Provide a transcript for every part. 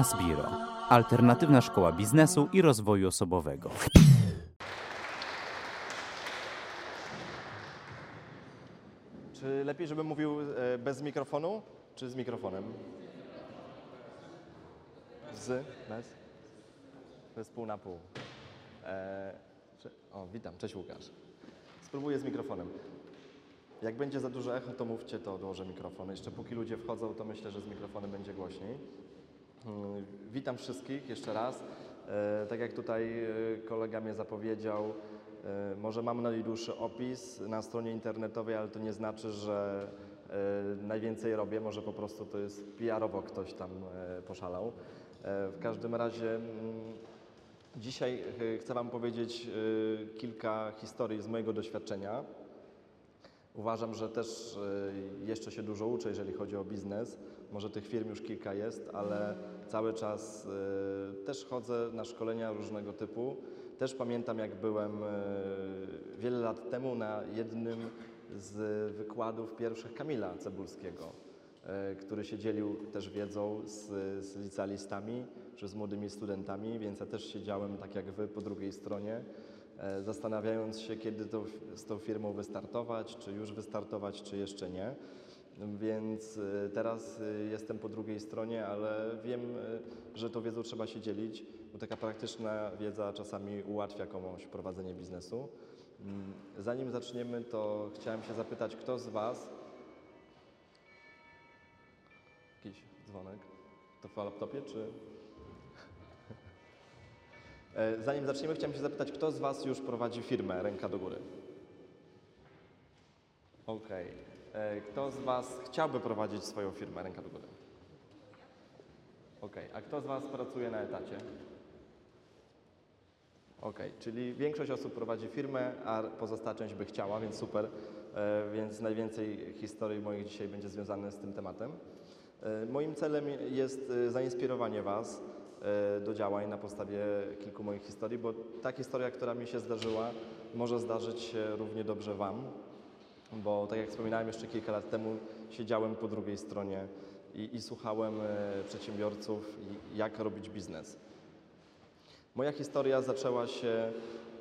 Asbiro, alternatywna szkoła biznesu i rozwoju osobowego. Czy lepiej, żebym mówił e, bez mikrofonu, czy z mikrofonem? Z? Bez? To jest pół na pół. E, czy- o, witam, cześć Łukasz. Spróbuję z mikrofonem. Jak będzie za duże echo, to mówcie, to odłożę mikrofon. Jeszcze póki ludzie wchodzą, to myślę, że z mikrofonem będzie głośniej. Mm, Witam wszystkich jeszcze raz. E, Tak jak tutaj e, kolega mnie zapowiedział, e, może mam najdłuższy opis na stronie internetowej, ale to nie znaczy, że najwięcej robię. Może po prostu to jest PR-owo ktoś tam poszalał. W każdym razie mm, dzisiaj chcę Wam powiedzieć kilka historii z mojego doświadczenia. Uważam, że też jeszcze się dużo uczę, jeżeli chodzi o biznes. Może tych firm już kilka jest, ale cały czas e, też chodzę na szkolenia różnego typu. Też pamiętam, jak byłem e, wiele lat temu na jednym z wykładów pierwszych Kamila Cebulskiego, e, który się dzielił też wiedzą z, z licealistami czy z młodymi studentami, więc ja też siedziałem tak jak wy po drugiej stronie zastanawiając się, kiedy to, z tą firmą wystartować, czy już wystartować, czy jeszcze nie. Więc e, teraz e, jestem po drugiej stronie, ale wiem, e, że tą wiedzą trzeba się dzielić, bo taka praktyczna wiedza czasami ułatwia komuś prowadzenie biznesu. Mm, Zanim zaczniemy, to chciałem się zapytać, kto z Was. Jakiś dzwonek? To w laptopie, czy. E, Zanim zaczniemy, chciałem się zapytać, kto z Was już prowadzi firmę? Ręka do góry. Okej. E, Kto z Was chciałby prowadzić swoją firmę? Ręka do góry. Okej. A kto z Was pracuje na etacie? Okej, czyli większość osób prowadzi firmę, a pozostała część by chciała, więc super. E, Więc najwięcej historii moich dzisiaj będzie związane z tym tematem. E, Moim celem jest zainspirowanie Was do działań na podstawie kilku moich historii, bo ta historia, która mi się zdarzyła, może zdarzyć się równie dobrze Wam, bo tak jak wspominałem jeszcze kilka lat temu, siedziałem po drugiej stronie i, i słuchałem e, przedsiębiorców, jak robić biznes. Moja historia zaczęła się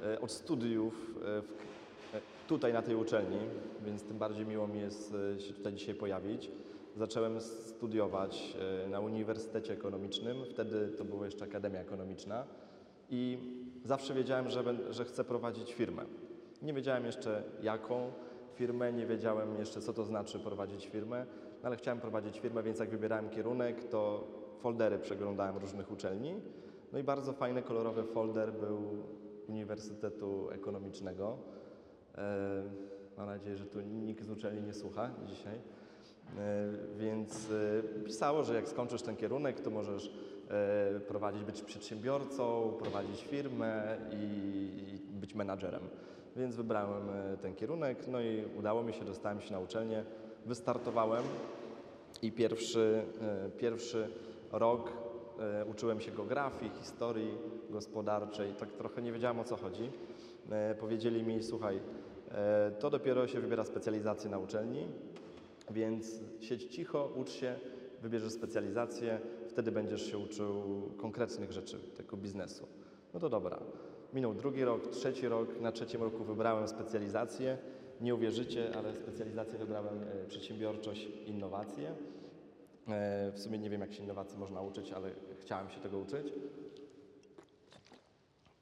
e, od studiów e, w, tutaj na tej uczelni, więc tym bardziej miło mi jest się tutaj dzisiaj pojawić. Zacząłem studiować na Uniwersytecie Ekonomicznym, wtedy to była jeszcze Akademia Ekonomiczna i zawsze wiedziałem, że, że chcę prowadzić firmę. Nie wiedziałem jeszcze jaką firmę, nie wiedziałem jeszcze co to znaczy prowadzić firmę, no ale chciałem prowadzić firmę, więc jak wybierałem kierunek, to foldery przeglądałem różnych uczelni. No i bardzo fajny, kolorowy folder był Uniwersytetu Ekonomicznego. E, mam nadzieję, że tu nikt z uczelni nie słucha dzisiaj. E, więc e, pisało, że jak skończysz ten kierunek, to możesz prowadzić, być przedsiębiorcą, prowadzić firmę i, i być menadżerem. Więc wybrałem e, ten kierunek, no i udało mi się, dostałem się na uczelnię, wystartowałem i pierwszy, e, pierwszy rok e, uczyłem się geografii, historii gospodarczej. Tak trochę nie wiedziałem o co chodzi. Powiedzieli mi, słuchaj, to dopiero się wybiera specjalizację na uczelni, więc siedź cicho, ucz się, wybierzesz specjalizację, wtedy będziesz się uczył konkretnych rzeczy, tego biznesu. No to dobra. Minął drugi rok, trzeci rok. Na trzecim roku wybrałem specjalizację. Nie uwierzycie, ale specjalizację wybrałem e, przedsiębiorczość, innowacje. E, W sumie nie wiem, jak się innowacji można uczyć, ale chciałem się tego uczyć.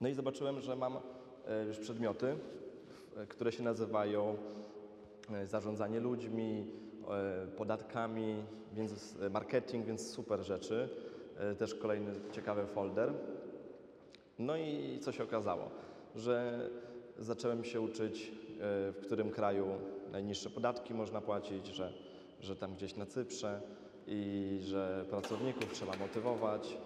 No i zobaczyłem, że mam e, już przedmioty, które się nazywają zarządzanie ludźmi, podatkami, więc marketing, więc super rzeczy. Też kolejny ciekawy folder. No i co się okazało? Że zacząłem się uczyć, e, w którym kraju najniższe podatki można płacić, że, że tam gdzieś na Cyprze i że pracowników trzeba motywować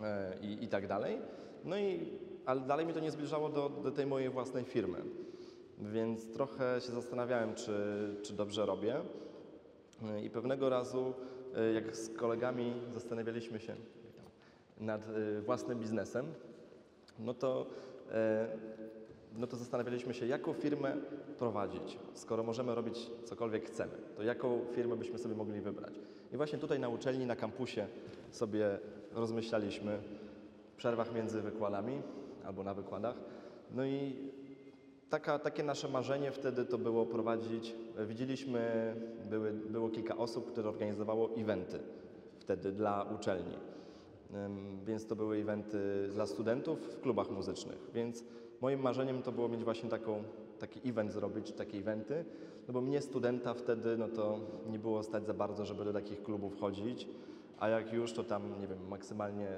e, i, i tak dalej. No i, ale dalej mi to nie zbliżało do, do tej mojej własnej firmy. Więc trochę się zastanawiałem, czy, czy dobrze robię. E, I pewnego razu, jak z kolegami zastanawialiśmy się nad własnym biznesem, no to, e, no to zastanawialiśmy się, jaką firmę prowadzić. Skoro możemy robić cokolwiek chcemy, to jaką firmę byśmy sobie mogli wybrać? I właśnie tutaj na uczelni, na kampusie sobie rozmyślaliśmy w przerwach między wykładami albo na wykładach. No i taka, takie nasze marzenie wtedy to było prowadzić, widzieliśmy, były, było kilka osób, które organizowało eventy wtedy dla uczelni. Więc to były eventy dla studentów w klubach muzycznych. Więc moim marzeniem to było mieć właśnie taką, taki event zrobić, takie eventy, no bo mnie studenta wtedy no to nie było stać za bardzo, żeby do takich klubów chodzić, a jak już to tam, nie wiem, maksymalnie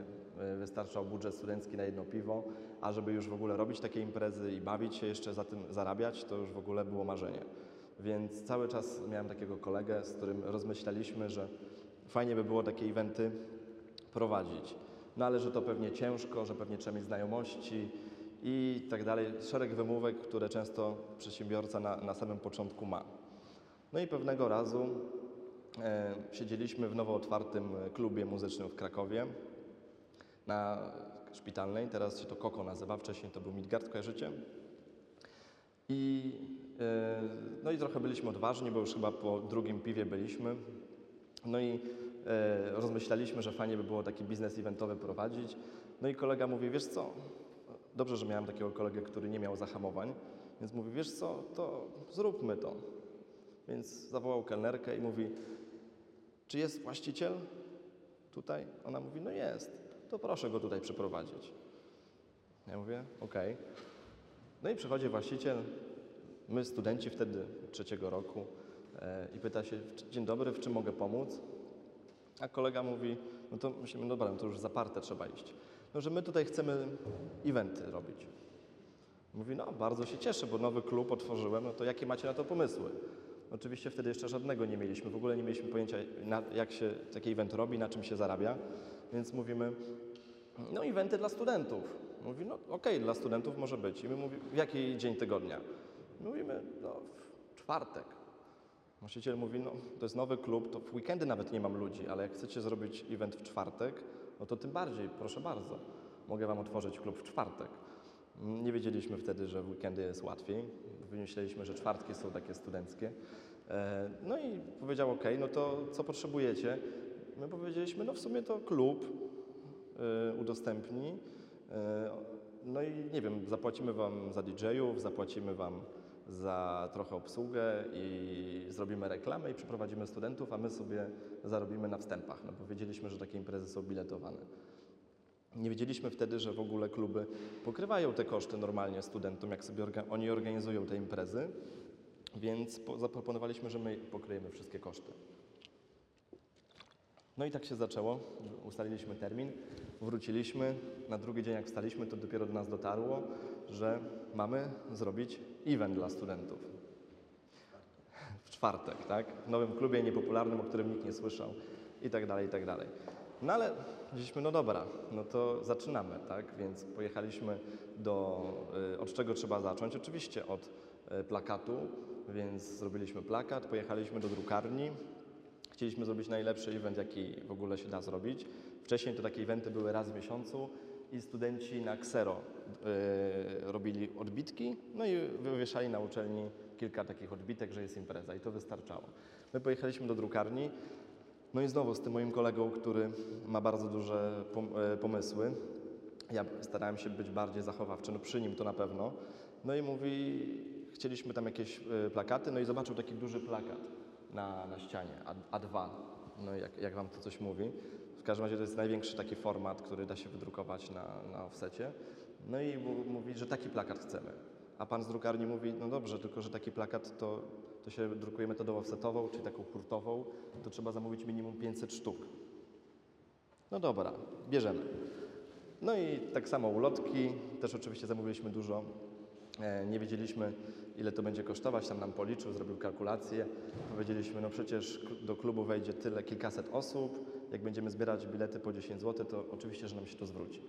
y, wystarczał budżet studencki na jedno piwo, a żeby już w ogóle robić takie imprezy i bawić się jeszcze za tym zarabiać, to już w ogóle było marzenie. Więc cały czas miałem takiego kolegę, z którym rozmyślaliśmy, że fajnie by było takie eventy prowadzić. No ale że to pewnie ciężko, że pewnie trzeba mieć znajomości i tak dalej. Szereg wymówek, które często przedsiębiorca na, na samym początku ma. No i pewnego razu e, siedzieliśmy w nowo otwartym klubie muzycznym w Krakowie na szpitalnej. Teraz się to Koko nazywa, wcześniej to był Midgard, kojarzycie? I, e, no i trochę byliśmy odważni, bo już chyba po drugim piwie byliśmy. No i rozmyślaliśmy, że fajnie by było taki biznes eventowy prowadzić. No i kolega mówi, wiesz co, dobrze, że miałem takiego kolegę, który nie miał zahamowań, więc mówi, wiesz co, to zróbmy to. Więc zawołał kelnerkę i mówi, czy jest właściciel tutaj? Ona mówi, no jest, to proszę go tutaj przyprowadzić. Ja mówię, okej. No i przychodzi właściciel, my studenci wtedy trzeciego roku e, i pyta się, "W- dzień dobry, w czym mogę pomóc? A kolega mówi, no to myślimy, no dobra, no to już zaparte trzeba iść. No, że my tutaj chcemy eventy robić. Mówi, no bardzo się cieszę, bo nowy klub otworzyłem, no to jakie macie na to pomysły? Oczywiście wtedy jeszcze żadnego nie mieliśmy, w ogóle nie mieliśmy pojęcia, jak się taki event robi, na czym się zarabia, więc mówimy, no eventy dla studentów. Mówi, no okej, dla studentów może być. I my mówimy, w jaki dzień tygodnia? Mówimy, no w czwartek. Właściciel mówi, no to jest nowy klub, to w weekendy nawet nie mam ludzi, ale jak chcecie zrobić event w czwartek, no to tym bardziej, proszę bardzo, mogę Wam otworzyć klub w czwartek. Nie wiedzieliśmy wtedy, że w weekendy jest łatwiej. Myśleliśmy, że czwartki są takie studenckie. E, No i powiedział, ok, no to co potrzebujecie? My powiedzieliśmy, no w sumie to klub y, udostępni. Y, No i nie wiem, zapłacimy Wam za DJ-ów, zapłacimy Wam za trochę obsługę i zrobimy reklamę i przyprowadzimy studentów, a my sobie zarobimy na wstępach, no bo wiedzieliśmy, że takie imprezy są biletowane. Nie wiedzieliśmy wtedy, że w ogóle kluby pokrywają te koszty normalnie studentom, jak sobie orga- oni organizują te imprezy, więc po- zaproponowaliśmy, że my pokryjemy wszystkie koszty. No i tak się zaczęło. Ustaliliśmy termin, wróciliśmy. Na drugi dzień, jak wstaliśmy, to dopiero do nas dotarło, że mamy zrobić event dla studentów. W czwartek, tak? W nowym klubie niepopularnym, o którym nikt nie słyszał i tak dalej, i tak dalej. No ale powiedzieliśmy, no dobra, no to zaczynamy, tak? Więc pojechaliśmy do, y, od czego trzeba zacząć? Oczywiście od y, plakatu, więc zrobiliśmy plakat, pojechaliśmy do drukarni, Chcieliśmy zrobić najlepszy event, jaki w ogóle się da zrobić. Wcześniej to takie eventy były raz w miesiącu i studenci na ksero y, robili odbitki, no i wywieszali na uczelni kilka takich odbitek, że jest impreza i to wystarczało. My pojechaliśmy do drukarni, no i znowu z tym moim kolegą, który ma bardzo duże e, pomysły. Ja starałem się być bardziej zachowawczy, no przy nim to na pewno. No i mówi, chcieliśmy tam jakieś e, plakaty, no i zobaczył taki duży plakat na, na ścianie, A, A2, no jak, jak Wam to coś mówi. W każdym razie to jest największy taki format, który da się wydrukować na, na offsecie. No i mówi, że taki plakat chcemy. A pan z drukarni mówi, no dobrze, tylko że taki plakat to, to się drukuje metodą offsetową, czyli taką hurtową, to trzeba zamówić minimum 500 sztuk. No dobra, bierzemy. No i tak samo ulotki, też oczywiście zamówiliśmy dużo. E, Nie wiedzieliśmy, ile to będzie kosztować, tam nam policzył, zrobił kalkulację. Powiedzieliśmy, no przecież do klubu wejdzie tyle, kilkaset osób, jak będziemy zbierać bilety po 10 zł, to oczywiście, że nam się to zwróci.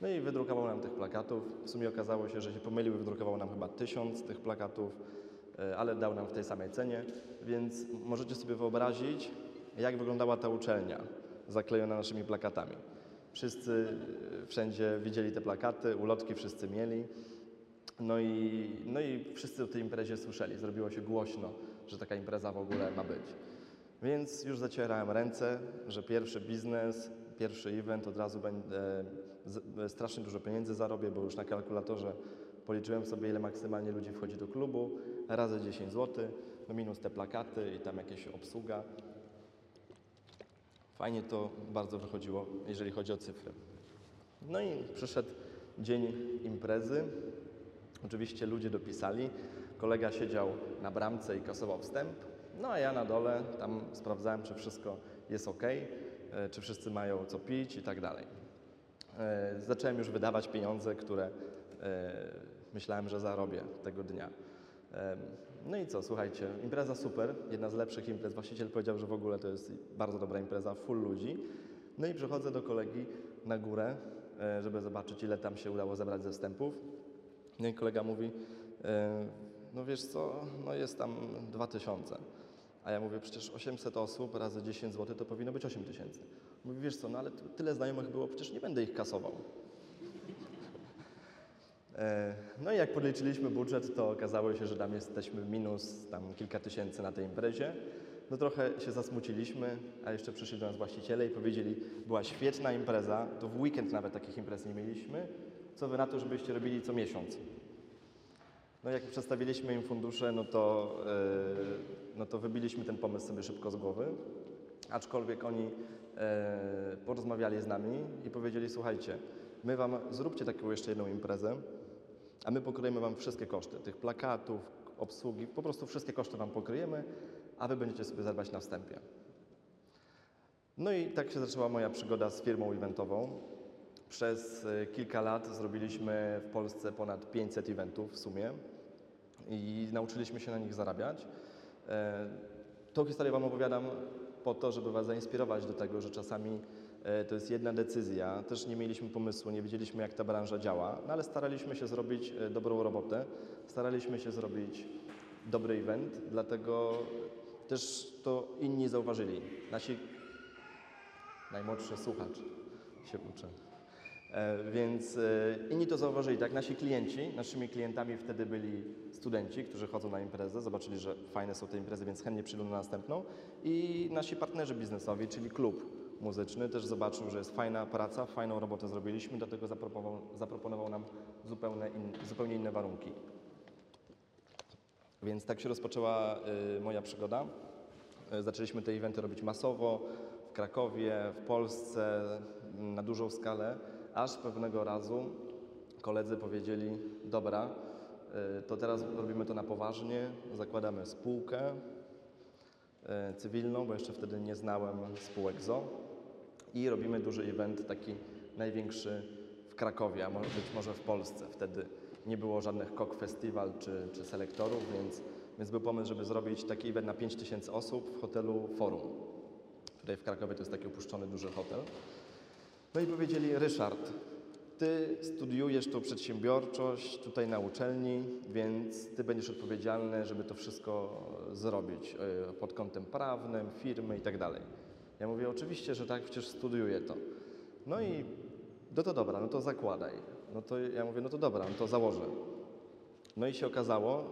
No i wydrukował nam tych plakatów. W sumie okazało się, że się pomylił i wydrukował nam chyba tysiąc tych plakatów, e, ale dał nam w tej samej cenie, więc możecie sobie wyobrazić, jak wyglądała ta uczelnia zaklejona naszymi plakatami. Wszyscy e, wszędzie widzieli te plakaty, ulotki wszyscy mieli. No i, no i wszyscy o tej imprezie słyszeli. Zrobiło się głośno, że taka impreza w ogóle ma być. Więc już zacierałem ręce, że pierwszy biznes, pierwszy event od razu będę z- strasznie dużo pieniędzy zarobię, bo już na kalkulatorze policzyłem sobie, ile maksymalnie ludzi wchodzi do klubu, razy 10 zł, no minus te plakaty i tam jakieś obsługa. Fajnie to bardzo wychodziło, jeżeli chodzi o cyfry. No i przyszedł dzień imprezy. Oczywiście ludzie dopisali. Kolega siedział na bramce i kasował wstęp. No a ja na dole tam sprawdzałem, czy wszystko jest ok, e, czy wszyscy mają co pić i tak dalej. E, Zacząłem już wydawać pieniądze, które e, myślałem, że zarobię tego dnia. No i co, słuchajcie, impreza super, jedna z lepszych imprez. Właściciel powiedział, że w ogóle to jest bardzo dobra impreza, full ludzi. No i przychodzę do kolegi na górę, żeby zobaczyć, ile tam się udało zebrać ze wstępów. No i kolega mówi, no wiesz co, no jest tam 2000. A ja mówię, przecież 800 osób razy 10 zł to powinno być 8 tysięcy. Mówi, wiesz co, no ale tyle znajomych było, przecież nie będę ich kasował. E, No i jak podliczyliśmy budżet, to okazało się, że tam jesteśmy minus tam kilka tysięcy na tej imprezie. No trochę się zasmuciliśmy, a jeszcze przyszli do nas właściciele i powiedzieli, była świetna impreza, to w weekend nawet takich imprez nie mieliśmy, co wy na to, żebyście robili co miesiąc. No jak przedstawiliśmy im fundusze, no to, e, no to wybiliśmy ten pomysł sobie szybko z głowy, aczkolwiek oni e, porozmawiali z nami i powiedzieli, słuchajcie, my wam zróbcie taką jeszcze jedną imprezę, a my pokryjemy wam wszystkie koszty, tych plakatów, obsługi, po prostu wszystkie koszty wam pokryjemy, a wy będziecie sobie zarabiać na wstępie. No i tak się zaczęła moja przygoda z firmą eventową. Przez e, kilka lat zrobiliśmy w Polsce ponad 500 eventów w sumie i nauczyliśmy się na nich zarabiać. E, Tą historię Wam opowiadam po to, żeby Was zainspirować do tego, że czasami e, to jest jedna decyzja. Też nie mieliśmy pomysłu, nie wiedzieliśmy, jak ta branża działa, no ale staraliśmy się zrobić dobrą robotę, staraliśmy się zrobić dobry event, dlatego też to inni zauważyli. Nasi najmłodszy słuchacz się uczy. E, Więc e, inni to zauważyli, tak? Nasi klienci, naszymi klientami wtedy byli studenci, którzy chodzą na imprezę, zobaczyli, że fajne są te imprezy, więc chętnie przyjdą na następną. I nasi partnerzy biznesowi, czyli klub muzyczny, też zobaczył, że jest fajna praca, fajną robotę zrobiliśmy, dlatego zaproponował, zaproponował nam zupełnie, zupełnie inne warunki. Więc tak się rozpoczęła y, moja przygoda. Y, Zaczęliśmy te eventy robić masowo w Krakowie, w Polsce, na dużą skalę, aż pewnego razu koledzy powiedzieli: Dobra, y, to teraz robimy to na poważnie, zakładamy spółkę y, cywilną, bo jeszcze wtedy nie znałem spółek ZO i robimy duży event, taki największy w Krakowie, a może być może w Polsce. Wtedy nie było żadnych KOK Festival czy, czy selektorów, więc, więc był pomysł, żeby zrobić taki event na 5000 osób w hotelu Forum. Tutaj w Krakowie to jest taki opuszczony duży hotel. No i powiedzieli, Ryszard, ty studiujesz tą przedsiębiorczość tutaj na uczelni, więc ty będziesz odpowiedzialny, żeby to wszystko zrobić e, pod kątem prawnym, firmy i tak dalej. Ja mówię, oczywiście, że tak, przecież studiuję to. No i no to dobra, no to zakładaj. No to ja mówię, no to dobra, no to założę. No i się okazało,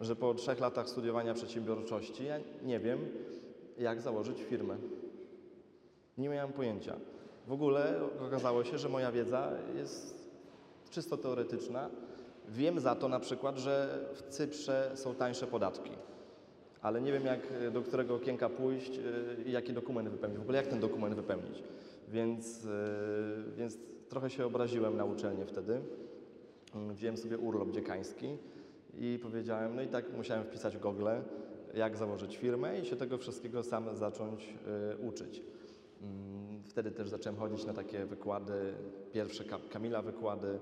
że po trzech latach studiowania przedsiębiorczości ja nie wiem, jak założyć firmę. Nie miałem pojęcia. W ogóle okazało się, że moja wiedza jest czysto teoretyczna. Wiem za to na przykład, że w Cyprze są tańsze podatki, ale nie wiem jak do którego okienka pójść yy, i jaki dokument wypełnić. W ogóle jak ten dokument wypełnić. Więc, yy, więc trochę się obraziłem na uczelnię wtedy. Mm, Wziąłem sobie urlop dziekański i powiedziałem, no i tak musiałem wpisać w Google, jak założyć firmę i się tego wszystkiego sam zacząć uczyć. Mm, Wtedy też zacząłem chodzić na takie wykłady, pierwsze Ka- Kamila wykłady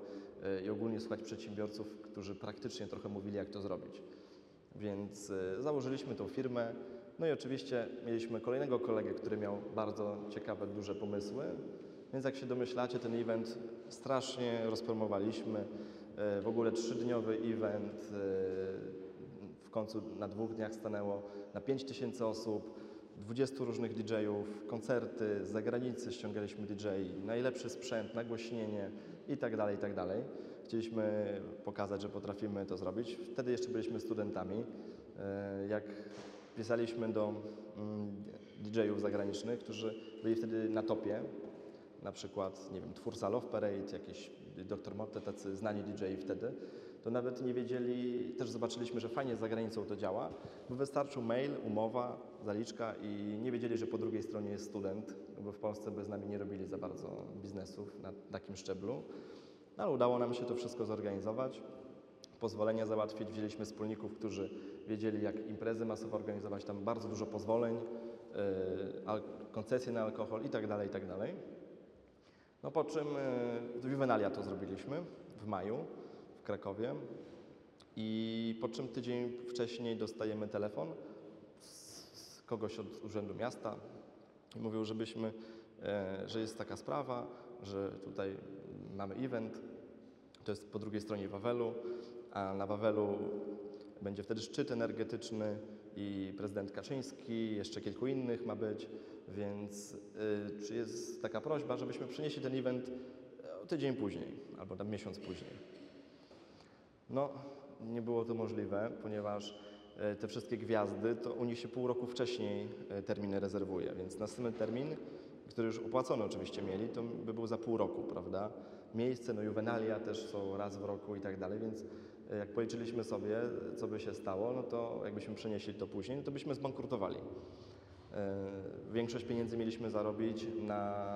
y, i ogólnie słuchać przedsiębiorców, którzy praktycznie trochę mówili, jak to zrobić. Więc y, założyliśmy tą firmę. No i oczywiście mieliśmy kolejnego kolegę, który miał bardzo ciekawe, duże pomysły. Więc jak się domyślacie, ten event strasznie rozpromowaliśmy. Y, W ogóle trzydniowy event w końcu na dwóch dniach stanęło na 5 tysięcy osób, 20 różnych DJ-ów, koncerty z zagranicy ściągaliśmy DJ, najlepszy sprzęt, nagłośnienie i tak dalej, i tak. Chcieliśmy pokazać, że potrafimy to zrobić. Wtedy jeszcze byliśmy studentami. E, Jak pisaliśmy do mm, DJ-ów zagranicznych, którzy byli wtedy na topie, na przykład, nie wiem, twórca Love Parade, jakiś Dr. Morte, tacy znani DJ wtedy, to nawet nie wiedzieli, też zobaczyliśmy, że fajnie za granicą to działa, bo wystarczył mail, umowa, zaliczka i nie wiedzieli, że po drugiej stronie jest student, bo w Polsce by z nami nie robili za bardzo biznesów na takim szczeblu. No, ale udało nam się to wszystko zorganizować, pozwolenia załatwić, wzięliśmy wspólników, którzy wiedzieli, jak imprezy masowo organizować, tam bardzo dużo pozwoleń, yy, koncesje na alkohol i tak dalej, i tak. No po czym yy, w Juvenalia to zrobiliśmy w maju Krakowie. I po czym tydzień wcześniej dostajemy telefon z kogoś od Urzędu Miasta i żebyśmy, e, że jest taka sprawa, że tutaj mamy event, to jest po drugiej stronie Wawelu, a na Wawelu będzie wtedy szczyt energetyczny i prezydent Kaczyński, jeszcze kilku innych ma być, więc y, czy jest taka prośba, żebyśmy przenieśli ten event e, tydzień później albo tam miesiąc później. No, nie było to możliwe, ponieważ e, te wszystkie gwiazdy, to u nich się pół roku wcześniej e, terminy rezerwuje, więc następny termin, który już opłacony oczywiście mieli, to by był za pół roku, prawda? Miejsce, no juvenalia też są raz w roku i tak dalej, więc e, jak policzyliśmy sobie, co by się stało, no to jakbyśmy przenieśli to później, no to byśmy zbankrutowali. Większość pieniędzy mieliśmy zarobić na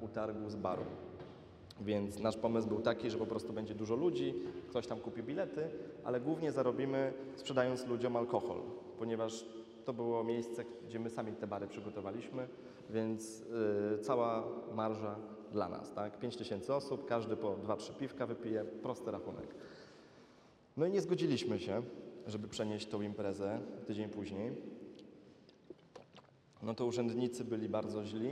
utargu z baru. Więc nasz pomysł był taki, że po prostu będzie dużo ludzi, ktoś tam kupi bilety, ale głównie zarobimy sprzedając ludziom alkohol, ponieważ to było miejsce, gdzie my sami te bary przygotowaliśmy, więc y, cała marża dla nas, tak? 5 tysięcy osób, każdy po 2-3 piwka wypije, prosty rachunek. No i nie zgodziliśmy się, żeby przenieść tą imprezę tydzień później. No to urzędnicy byli bardzo źli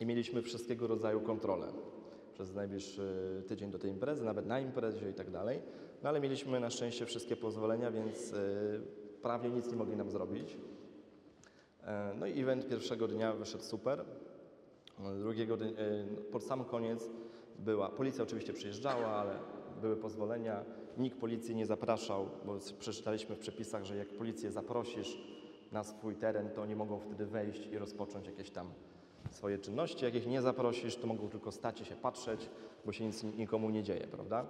i mieliśmy wszystkiego rodzaju kontrole przez najbliższy tydzień do tej imprezy, nawet na imprezie i tak dalej. No ale mieliśmy na szczęście wszystkie pozwolenia, więc y, prawie nic nie mogli nam zrobić. E, No i event pierwszego dnia wyszedł super. Drugiego dnia, y, pod sam koniec była, policja oczywiście przyjeżdżała, ale były pozwolenia. Nikt policji nie zapraszał, bo przeczytaliśmy w przepisach, że jak policję zaprosisz na swój teren, to oni mogą wtedy wejść i rozpocząć jakieś tam swoje czynności. Jak ich nie zaprosisz, to mogą tylko stać i się patrzeć, bo się nic nikomu nie dzieje, prawda?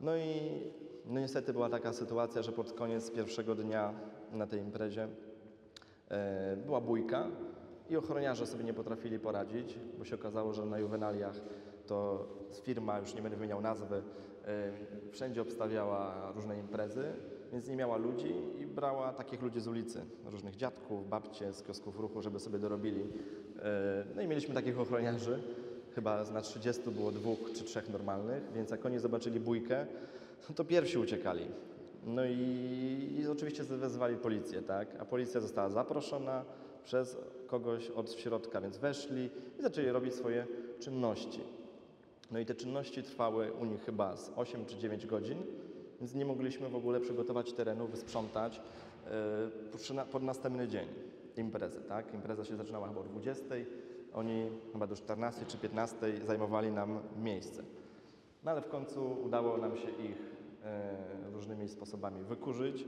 No i no niestety była taka sytuacja, że pod koniec pierwszego dnia na tej imprezie e, była bójka i ochroniarze sobie nie potrafili poradzić, bo się okazało, że na juwenaliach to firma, już nie będę wymieniał nazwy, e, wszędzie obstawiała różne imprezy, więc nie miała ludzi i brała takich ludzi z ulicy, różnych dziadków, babcie z kiosków ruchu, żeby sobie dorobili. E, No i mieliśmy takich ochroniarzy, chyba na 30 było dwóch czy trzech normalnych, więc jak oni zobaczyli bójkę, no to pierwsi uciekali. No i, i oczywiście wezwali policję, tak? A policja została zaproszona przez kogoś od środka, więc weszli i zaczęli robić swoje czynności. No i te czynności trwały u nich chyba z 8 czy 9 godzin, więc nie mogliśmy w ogóle przygotować terenu, wysprzątać na, pod następny dzień imprezy, tak? Impreza się zaczynała chyba o 20, oni chyba do 14 czy 15 zajmowali nam miejsce. No ale w końcu udało nam się ich e, różnymi sposobami wykurzyć.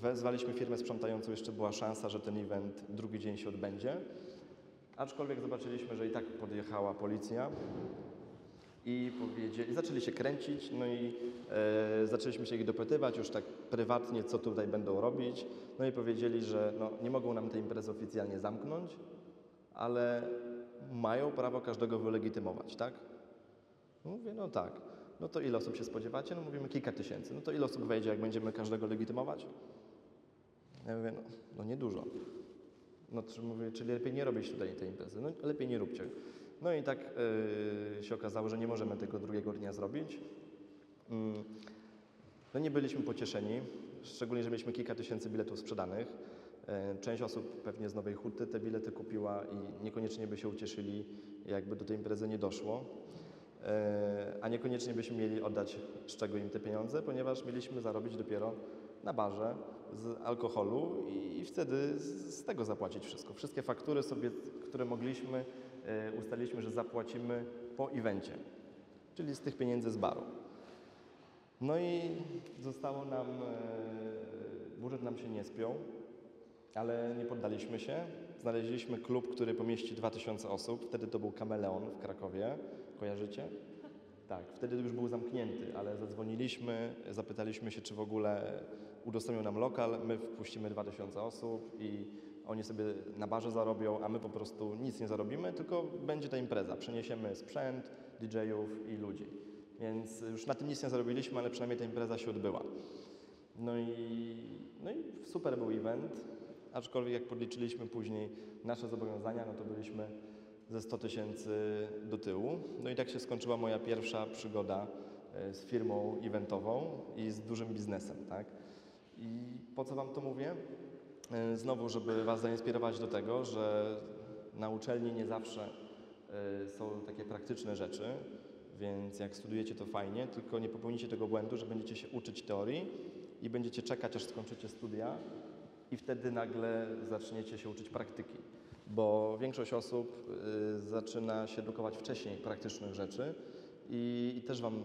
Wezwaliśmy firmę sprzątającą, jeszcze była szansa, że ten event drugi dzień się odbędzie. Aczkolwiek zobaczyliśmy, że i tak podjechała policja i powiedzieli, zaczęli się kręcić, no i e, zaczęliśmy się ich dopytywać już tak prywatnie, co tutaj będą robić. No i powiedzieli, że no, nie mogą nam tej imprezy oficjalnie zamknąć, ale mają prawo każdego wylegitymować, tak? No Mówię, no tak. No to ile osób się spodziewacie? No mówimy kilka tysięcy. No to ile osób wejdzie, jak będziemy każdego legitymować? Ja mówię, no, no niedużo. No to mówię, czyli lepiej nie robić tutaj tej imprezy. No lepiej nie róbcie. No i tak yy, się okazało, że nie możemy tego drugiego dnia zrobić. Mm. No nie byliśmy pocieszeni, szczególnie, że mieliśmy kilka tysięcy biletów sprzedanych. E, Część osób pewnie z Nowej Huty te bilety kupiła i niekoniecznie by się ucieszyli, jakby do tej imprezy nie doszło. E, A niekoniecznie byśmy mieli oddać z czego im te pieniądze, ponieważ mieliśmy zarobić dopiero na barze z alkoholu i wtedy z z tego zapłacić wszystko. Wszystkie faktury sobie, które mogliśmy, e, ustaliliśmy, że zapłacimy po evencie, czyli z tych pieniędzy z baru. No i zostało nam, e, budżet nam się nie spiął, Ale nie poddaliśmy się. Znaleźliśmy klub, który pomieści 2000 osób. Wtedy to był Kameleon w Krakowie. Kojarzycie? Tak, wtedy już był zamknięty, ale zadzwoniliśmy, zapytaliśmy się, czy w ogóle udostępnią nam lokal. My wpuścimy 2000 osób i oni sobie na barze zarobią, a my po prostu nic nie zarobimy, tylko będzie ta impreza. Przeniesiemy sprzęt, DJ-ów i ludzi. Więc już na tym nic nie zarobiliśmy, ale przynajmniej ta impreza się odbyła. No i, no i super był event, aczkolwiek jak podliczyliśmy później nasze zobowiązania, no to byliśmy ze 100 tysięcy do tyłu. No i tak się skończyła moja pierwsza przygoda e, z firmą eventową i z dużym biznesem, tak? I po co Wam to mówię? E, Znowu, żeby Was zainspirować do tego, że na uczelni nie zawsze e, są takie praktyczne rzeczy, więc jak studujecie to fajnie, tylko nie popełnicie tego błędu, że będziecie się uczyć teorii i będziecie czekać, aż skończycie studia i wtedy nagle zaczniecie się uczyć praktyki. Bo większość osób y, zaczyna się edukować wcześniej praktycznych rzeczy i, i też Wam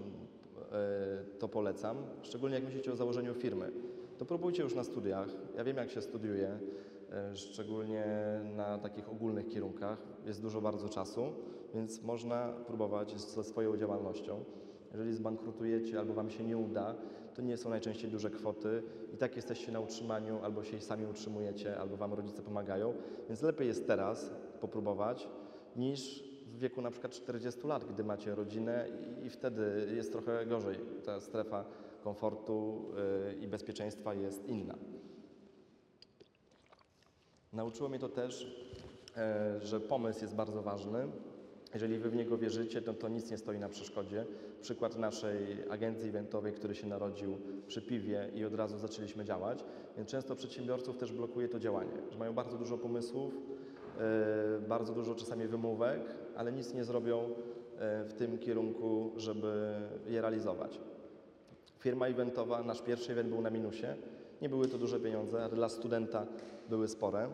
to polecam, szczególnie jak myślicie o założeniu firmy. To próbujcie już na studiach. Ja wiem, jak się studiuje, y, szczególnie na takich ogólnych kierunkach. Jest dużo bardzo czasu, więc można próbować ze swoją działalnością. Jeżeli zbankrutujecie albo Wam się nie uda, to nie są najczęściej duże kwoty. I tak jesteście na utrzymaniu, albo się sami utrzymujecie, albo Wam rodzice pomagają. Więc lepiej jest teraz popróbować, niż w wieku na przykład 40 lat, gdy macie rodzinę i wtedy jest trochę gorzej. Ta strefa komfortu yy, i bezpieczeństwa jest inna. Nauczyło mnie to też, e, że pomysł jest bardzo ważny. Jeżeli wy w niego wierzycie, to, to nic nie stoi na przeszkodzie. Przykład naszej agencji eventowej, który się narodził przy piwie i od razu zaczęliśmy działać. Więc często przedsiębiorców też blokuje to działanie, że mają bardzo dużo pomysłów, e, bardzo dużo czasami wymówek, ale nic nie zrobią w tym kierunku, żeby je realizować. Firma eventowa, nasz pierwszy event był na minusie. Nie były to duże pieniądze, dla studenta były spore,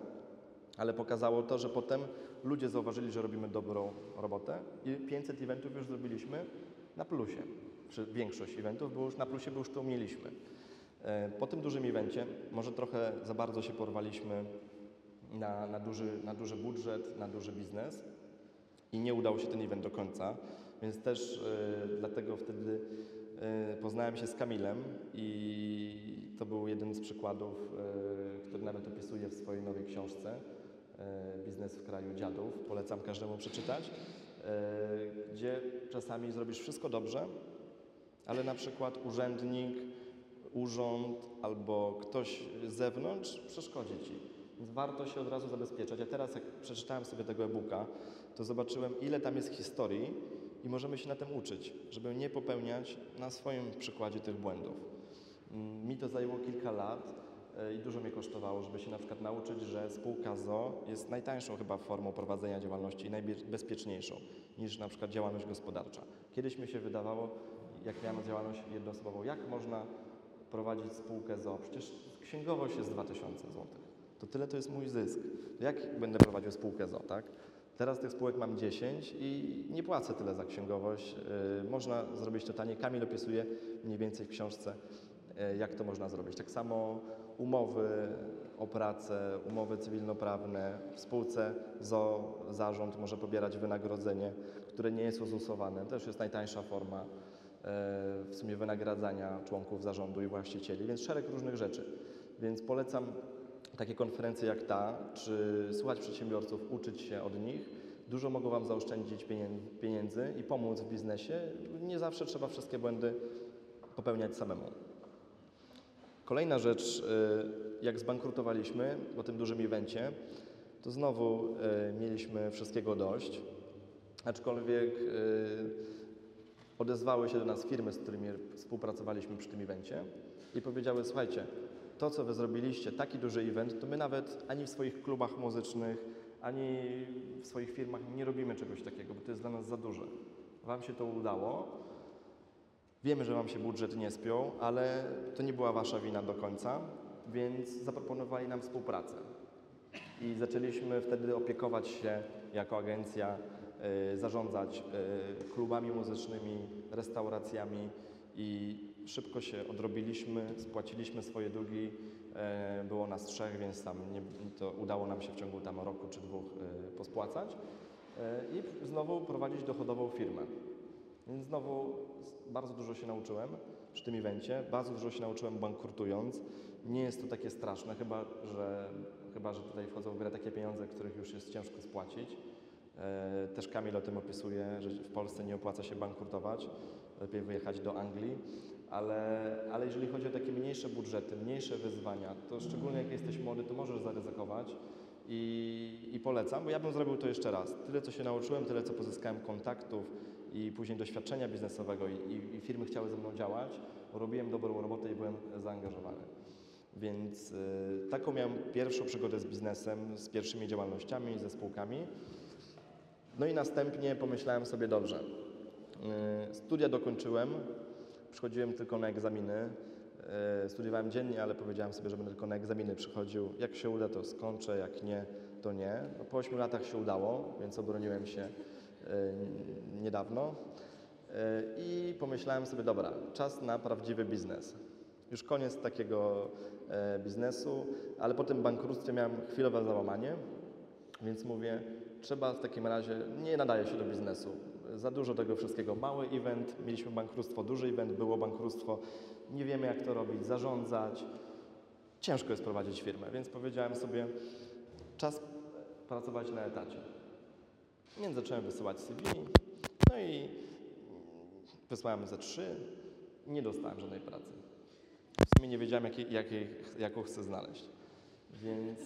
ale pokazało to, że potem ludzie zauważyli, że robimy dobrą robotę i 500 eventów już zrobiliśmy na plusie. Czy większość eventów, bo już na plusie, bo już to mieliśmy. E, Po tym dużym evencie może trochę za bardzo się porwaliśmy na, na, duży, na duży budżet, na duży biznes i nie udał się ten event do końca, więc też e, dlatego wtedy poznałem się z Kamilem i to był jeden z przykładów, e, który nawet opisuję w swojej nowej książce e, Biznes w kraju dziadów. Polecam każdemu przeczytać, e, gdzie czasami zrobisz wszystko dobrze, ale na przykład urzędnik, urząd albo ktoś z zewnątrz przeszkodzi ci. Więc warto się od razu zabezpieczać. Ja teraz, jak przeczytałem sobie tego e-booka, to zobaczyłem, ile tam jest historii i możemy się na tym uczyć, żeby nie popełniać na swoim przykładzie tych błędów. Mm, Mi to zajęło kilka lat e, i dużo mnie kosztowało, żeby się na przykład nauczyć, że spółka ZO jest najtańszą chyba formą prowadzenia działalności i najbezpieczniejszą niż na przykład działalność gospodarcza. Kiedyś mi się wydawało, jak miałem działalność jednoosobową, jak można prowadzić spółkę ZO? Przecież księgowość jest 2000 zł. To tyle to jest mój zysk. To jak będę prowadził spółkę ZO, tak? Teraz tych spółek mam 10 i nie płacę tyle za księgowość. Yy, można zrobić to taniej. Kamil opisuje mniej więcej w książce, yy, jak to można zrobić. Tak samo umowy o pracę, umowy cywilnoprawne. W spółce ZO zarząd może pobierać wynagrodzenie, które nie jest uzusowane. To już jest najtańsza forma yy, w sumie wynagradzania członków zarządu i właścicieli, więc szereg różnych rzeczy. Więc polecam takie konferencje jak ta, czy słuchać przedsiębiorców, uczyć się od nich. Dużo mogą Wam zaoszczędzić pieniędzy i pomóc w biznesie. Nie zawsze trzeba wszystkie błędy popełniać samemu. Kolejna rzecz, y, jak zbankrutowaliśmy po tym dużym evencie, to znowu y, mieliśmy wszystkiego dość, aczkolwiek y, odezwały się do nas firmy, z którymi współpracowaliśmy przy tym evencie i powiedziały, słuchajcie, to co wy zrobiliście, taki duży event, to my nawet ani w swoich klubach muzycznych, ani w swoich firmach nie robimy czegoś takiego, bo to jest dla nas za duże. Wam się to udało, Wiemy, że Wam się budżet nie spiął, ale to nie była Wasza wina do końca, więc zaproponowali nam współpracę. I zaczęliśmy wtedy opiekować się jako agencja, y, zarządzać y, klubami muzycznymi, restauracjami i szybko się odrobiliśmy, spłaciliśmy swoje długi E, Było nas trzech, więc tam nie, to udało nam się w ciągu tam roku czy dwóch e, pospłacać. E, I znowu prowadzić dochodową firmę. Więc znowu bardzo dużo się nauczyłem przy tym evencie, bardzo dużo się nauczyłem bankrutując. Nie jest to takie straszne, chyba że, chyba, że tutaj wchodzą w grę takie pieniądze, których już jest ciężko spłacić. Też Kamil o tym opisuje, że w Polsce nie opłaca się bankrutować, lepiej wyjechać do Anglii, ale, ale jeżeli chodzi o takie mniejsze budżety, mniejsze wyzwania, to szczególnie jak jesteś młody, to możesz zaryzykować i, i polecam, bo ja bym zrobił to jeszcze raz. Tyle, co się nauczyłem, tyle, co pozyskałem kontaktów i później doświadczenia biznesowego i, i, i firmy chciały ze mną działać, robiłem dobrą robotę i byłem zaangażowany. Więc y, taką miałem pierwszą przygodę z biznesem, z pierwszymi działalnościami, ze spółkami. No i następnie pomyślałem sobie, dobrze, y, studia dokończyłem, przychodziłem tylko na egzaminy. y, Studiowałem dziennie, ale powiedziałem sobie, że będę tylko na egzaminy przychodził. Jak się uda, to skończę, jak nie, to nie. No, po 8 latach się udało, więc obroniłem się y, niedawno. Y, I pomyślałem sobie, dobra, czas na prawdziwy biznes. Już koniec takiego e, biznesu, ale po tym bankructwie miałem chwilowe załamanie, więc mówię, trzeba w takim razie, nie nadaje się do biznesu. Za dużo tego wszystkiego. Mały event, mieliśmy bankructwo, duży event, było bankructwo, nie wiemy jak to robić, zarządzać. Ciężko jest prowadzić firmę, więc powiedziałem sobie, czas pracować na etacie. Więc zacząłem wysyłać CV, no i wysłałem ze trzy, nie dostałem żadnej pracy. W sumie nie wiedziałem, jakiej, jakiej, jaką chcę znaleźć. Więc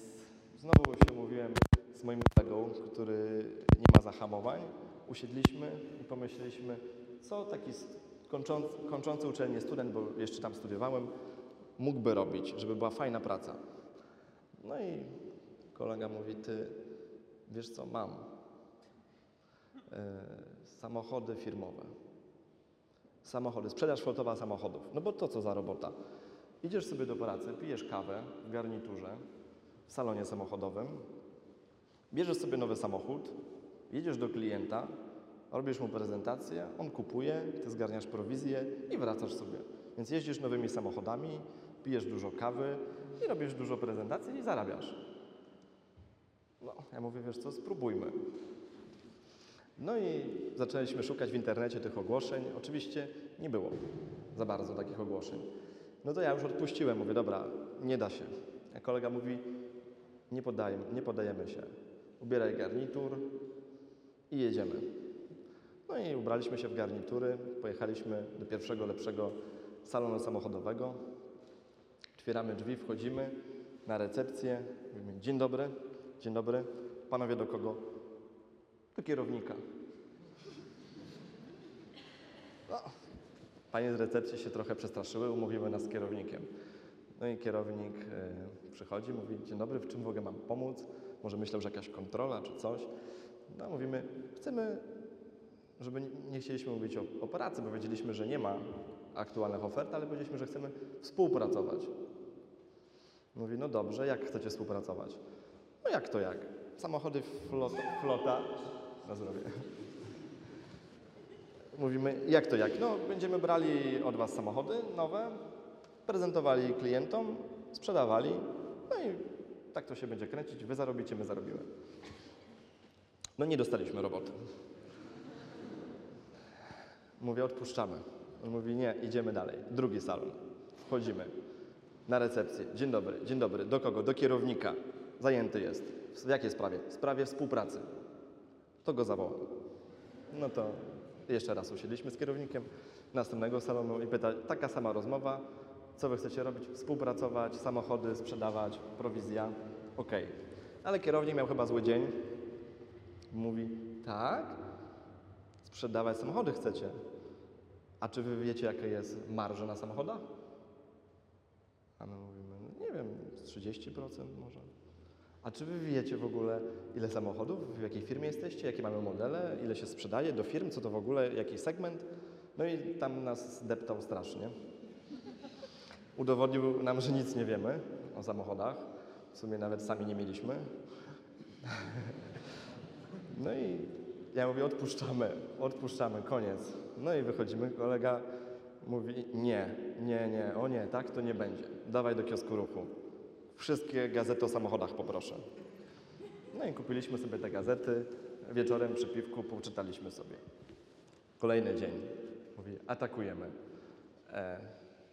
znowu się umówiłem z moim kolegą, który nie ma zahamowań. Usiedliśmy i pomyśleliśmy, co taki kończący, kończący uczelnię student, bo jeszcze tam studiowałem, mógłby robić, żeby była fajna praca. No i kolega mówi, ty, wiesz co, mam. E, samochody firmowe samochody, sprzedaż flotowa samochodów. No bo to co za robota? Idziesz sobie do pracy, pijesz kawę w garniturze, w salonie samochodowym, bierzesz sobie nowy samochód, jedziesz do klienta, robisz mu prezentację, on kupuje, ty zgarniasz prowizję i wracasz sobie. Więc jeździsz nowymi samochodami, pijesz dużo kawy i robisz dużo prezentacji i zarabiasz. No, ja mówię, wiesz co, spróbujmy. No i zaczęliśmy szukać w internecie tych ogłoszeń. Oczywiście nie było za bardzo takich ogłoszeń. No to ja już odpuściłem, mówię, dobra, nie da się. A kolega mówi, nie, poddajemy, nie poddajemy się. Ubieraj garnitur i jedziemy. No i ubraliśmy się w garnitury, pojechaliśmy do pierwszego, lepszego salonu samochodowego. Otwieramy drzwi, wchodzimy na recepcję. Mówimy, dzień dobry, dzień dobry. Panowie do kogo? Do kierownika. No, panie z recepcji się trochę przestraszyły, umówiły nas z kierownikiem. No i kierownik e, przychodzi, mówi, dzień dobry, w czym mogę Wam pomóc? Może myślał, że jakaś kontrola czy coś. No mówimy, chcemy, żeby nie, chcieliśmy mówić o, o pracy, bo wiedzieliśmy, że nie ma aktualnych ofert, ale powiedzieliśmy, że chcemy współpracować. Mówi, no dobrze, jak chcecie współpracować? No jak to jak? Samochody flota, na zdrowie. Mówimy, jak to jak? No, będziemy brali od Was samochody nowe, prezentowali klientom, sprzedawali, no i tak to się będzie kręcić. Wy zarobicie, my zarobimy. No nie dostaliśmy roboty. Mówię, odpuszczamy. On mówi, nie, idziemy dalej. Drugi salon. Wchodzimy na recepcję. Dzień dobry, dzień dobry. Do kogo? Do kierownika. Zajęty jest. W jakiej sprawie? W sprawie współpracy. To go zawołam. No to jeszcze raz usiedliśmy z kierownikiem następnego salonu i pyta, taka sama rozmowa, co wy chcecie robić? Współpracować, samochody sprzedawać, prowizja. Okej. Ale kierownik miał chyba zły dzień. Mówi, tak? Sprzedawać samochody chcecie. A czy wy wiecie, jaka jest marża na samochodach? A my mówimy, no nie wiem, z 30% może. A czy wy wiecie w ogóle, ile samochodów, w jakiej firmie jesteście, jakie mamy modele, ile się sprzedaje do firm, co to w ogóle, jaki segment? No i tam nas deptał strasznie. Udowodnił nam, że nic nie wiemy o samochodach. W sumie nawet sami nie mieliśmy. No i ja mówię, odpuszczamy, odpuszczamy, koniec. No i wychodzimy, kolega mówi, nie, nie, nie, o nie, tak to nie będzie. Dawaj do kiosku ruchu. Wszystkie gazety o samochodach poproszę. No i kupiliśmy sobie te gazety. Wieczorem przy piwku poczytaliśmy sobie. Kolejny dzień. Mówi, atakujemy. E,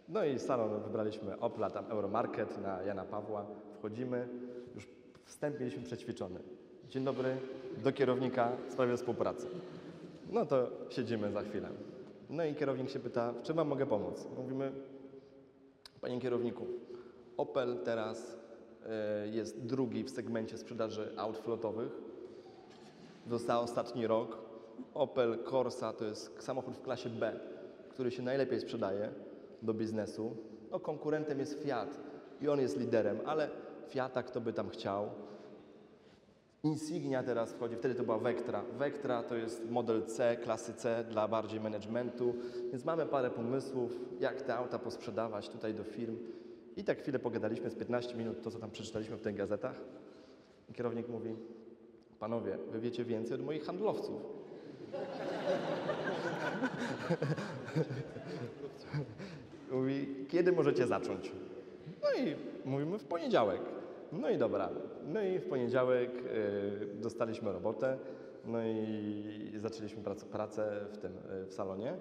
no i salon wybraliśmy Opla, tam Euromarket na Jana Pawła. Wchodzimy, już wstęp mieliśmy przećwiczony. Dzień dobry, do kierownika w sprawie współpracy. No to siedzimy za chwilę. No i kierownik się pyta, w czym wam mogę pomóc? Mówimy, panie kierowniku, Opel teraz e, jest drugi w segmencie sprzedaży aut flotowych. Za ostatni rok Opel Corsa to jest samochód w klasie B, który się najlepiej sprzedaje do biznesu. No, konkurentem jest Fiat i on jest liderem, ale Fiata kto by tam chciał. Insignia teraz wchodzi, wtedy to była Vectra. Vectra to jest model C, klasy C dla bardziej managementu, więc mamy parę pomysłów, jak te auta posprzedawać tutaj do firm. I tak chwilę pogadaliśmy, z 15 minut, to co tam przeczytaliśmy w tych gazetach. I kierownik mówi, panowie, wy wiecie więcej od moich handlowców. Mówi, kiedy możecie zacząć? No i mówimy w poniedziałek. No i dobra. No i w poniedziałek y, dostaliśmy robotę. No i zaczęliśmy prac, pracę w tym, y, w salonie.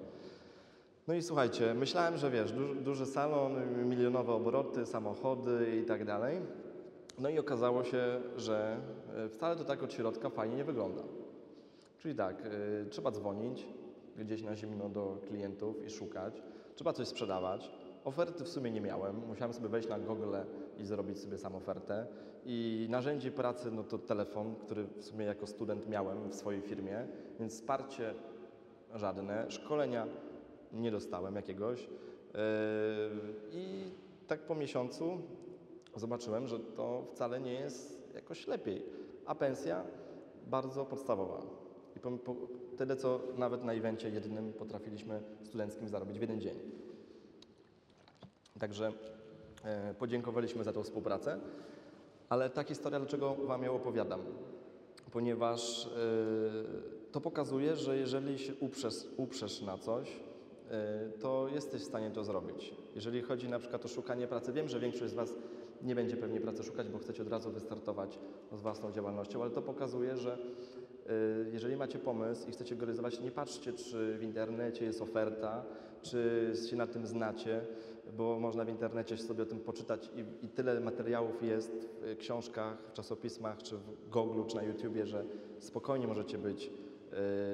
No i słuchajcie, myślałem, że wiesz, duży, salon, milionowe obroty, samochody i tak dalej. No i okazało się, że y, wcale to tak od środka fajnie nie wygląda. Czyli tak, trzeba dzwonić gdzieś na zimno do klientów i szukać. Trzeba coś sprzedawać. Oferty w sumie nie miałem. Musiałem sobie wejść na Google i zrobić sobie sam ofertę. I narzędzie pracy, no to telefon, który w sumie jako student miałem w swojej firmie, więc wsparcie żadne, szkolenia nie dostałem jakiegoś. Yy, I tak po miesiącu zobaczyłem, że to wcale nie jest jakoś lepiej, a pensja bardzo podstawowa. I po, po, tyle, co nawet na evencie jednym potrafiliśmy studenckim zarobić w jeden dzień. Także podziękowaliśmy za tą współpracę. Ale ta historia, dlaczego Wam ją opowiadam? Ponieważ e, to pokazuje, że jeżeli się uprzesz, uprzesz na coś, e, to jesteś w stanie to zrobić. Jeżeli chodzi na przykład o szukanie pracy, wiem, że większość z Was nie będzie pewnie pracy szukać, bo chcecie od razu wystartować z własną działalnością, ale to pokazuje, że jeżeli macie pomysł i chcecie go realizować, nie patrzcie, czy w internecie jest oferta, czy się na tym znacie, bo można w internecie sobie o tym poczytać i, i tyle materiałów jest w książkach, w czasopismach, czy w Google, czy na YouTubie, że spokojnie możecie być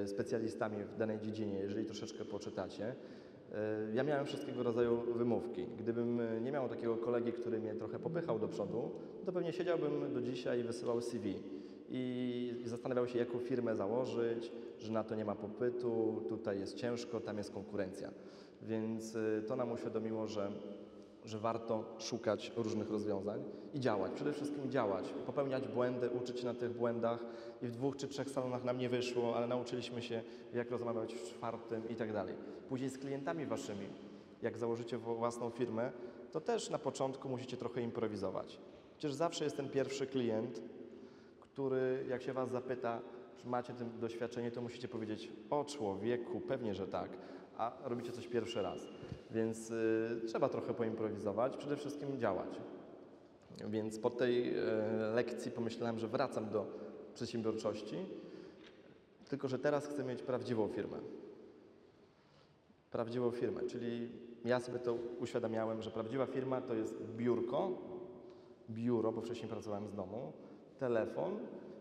y, specjalistami w danej dziedzinie, jeżeli troszeczkę poczytacie. Y, Ja miałem wszystkiego rodzaju wymówki. Gdybym y, nie miał takiego kolegi, który mnie trochę popychał do przodu, to pewnie siedziałbym do dzisiaj i wysyłał CV i zastanawiał się, jaką firmę założyć, że na to nie ma popytu, tutaj jest ciężko, tam jest konkurencja. Więc y, to nam uświadomiło, że, że warto szukać różnych rozwiązań i działać. Przede wszystkim działać, popełniać błędy, uczyć się na tych błędach. I w dwóch czy trzech salonach nam nie wyszło, ale nauczyliśmy się, jak rozmawiać w czwartym i tak dalej. Później z klientami waszymi, jak założycie własną firmę, to też na początku musicie trochę improwizować. Przecież zawsze jest ten pierwszy klient, który jak się Was zapyta, czy macie tym doświadczenie, to musicie powiedzieć o człowieku, pewnie, że tak, a robicie coś pierwszy raz. Więc y, trzeba trochę poimprowizować, przede wszystkim działać. Więc po tej y, lekcji pomyślałem, że wracam do przedsiębiorczości, tylko że teraz chcę mieć prawdziwą firmę. Prawdziwą firmę, czyli ja sobie to uświadamiałem, że prawdziwa firma to jest biurko, biuro, bo wcześniej pracowałem z domu, telefon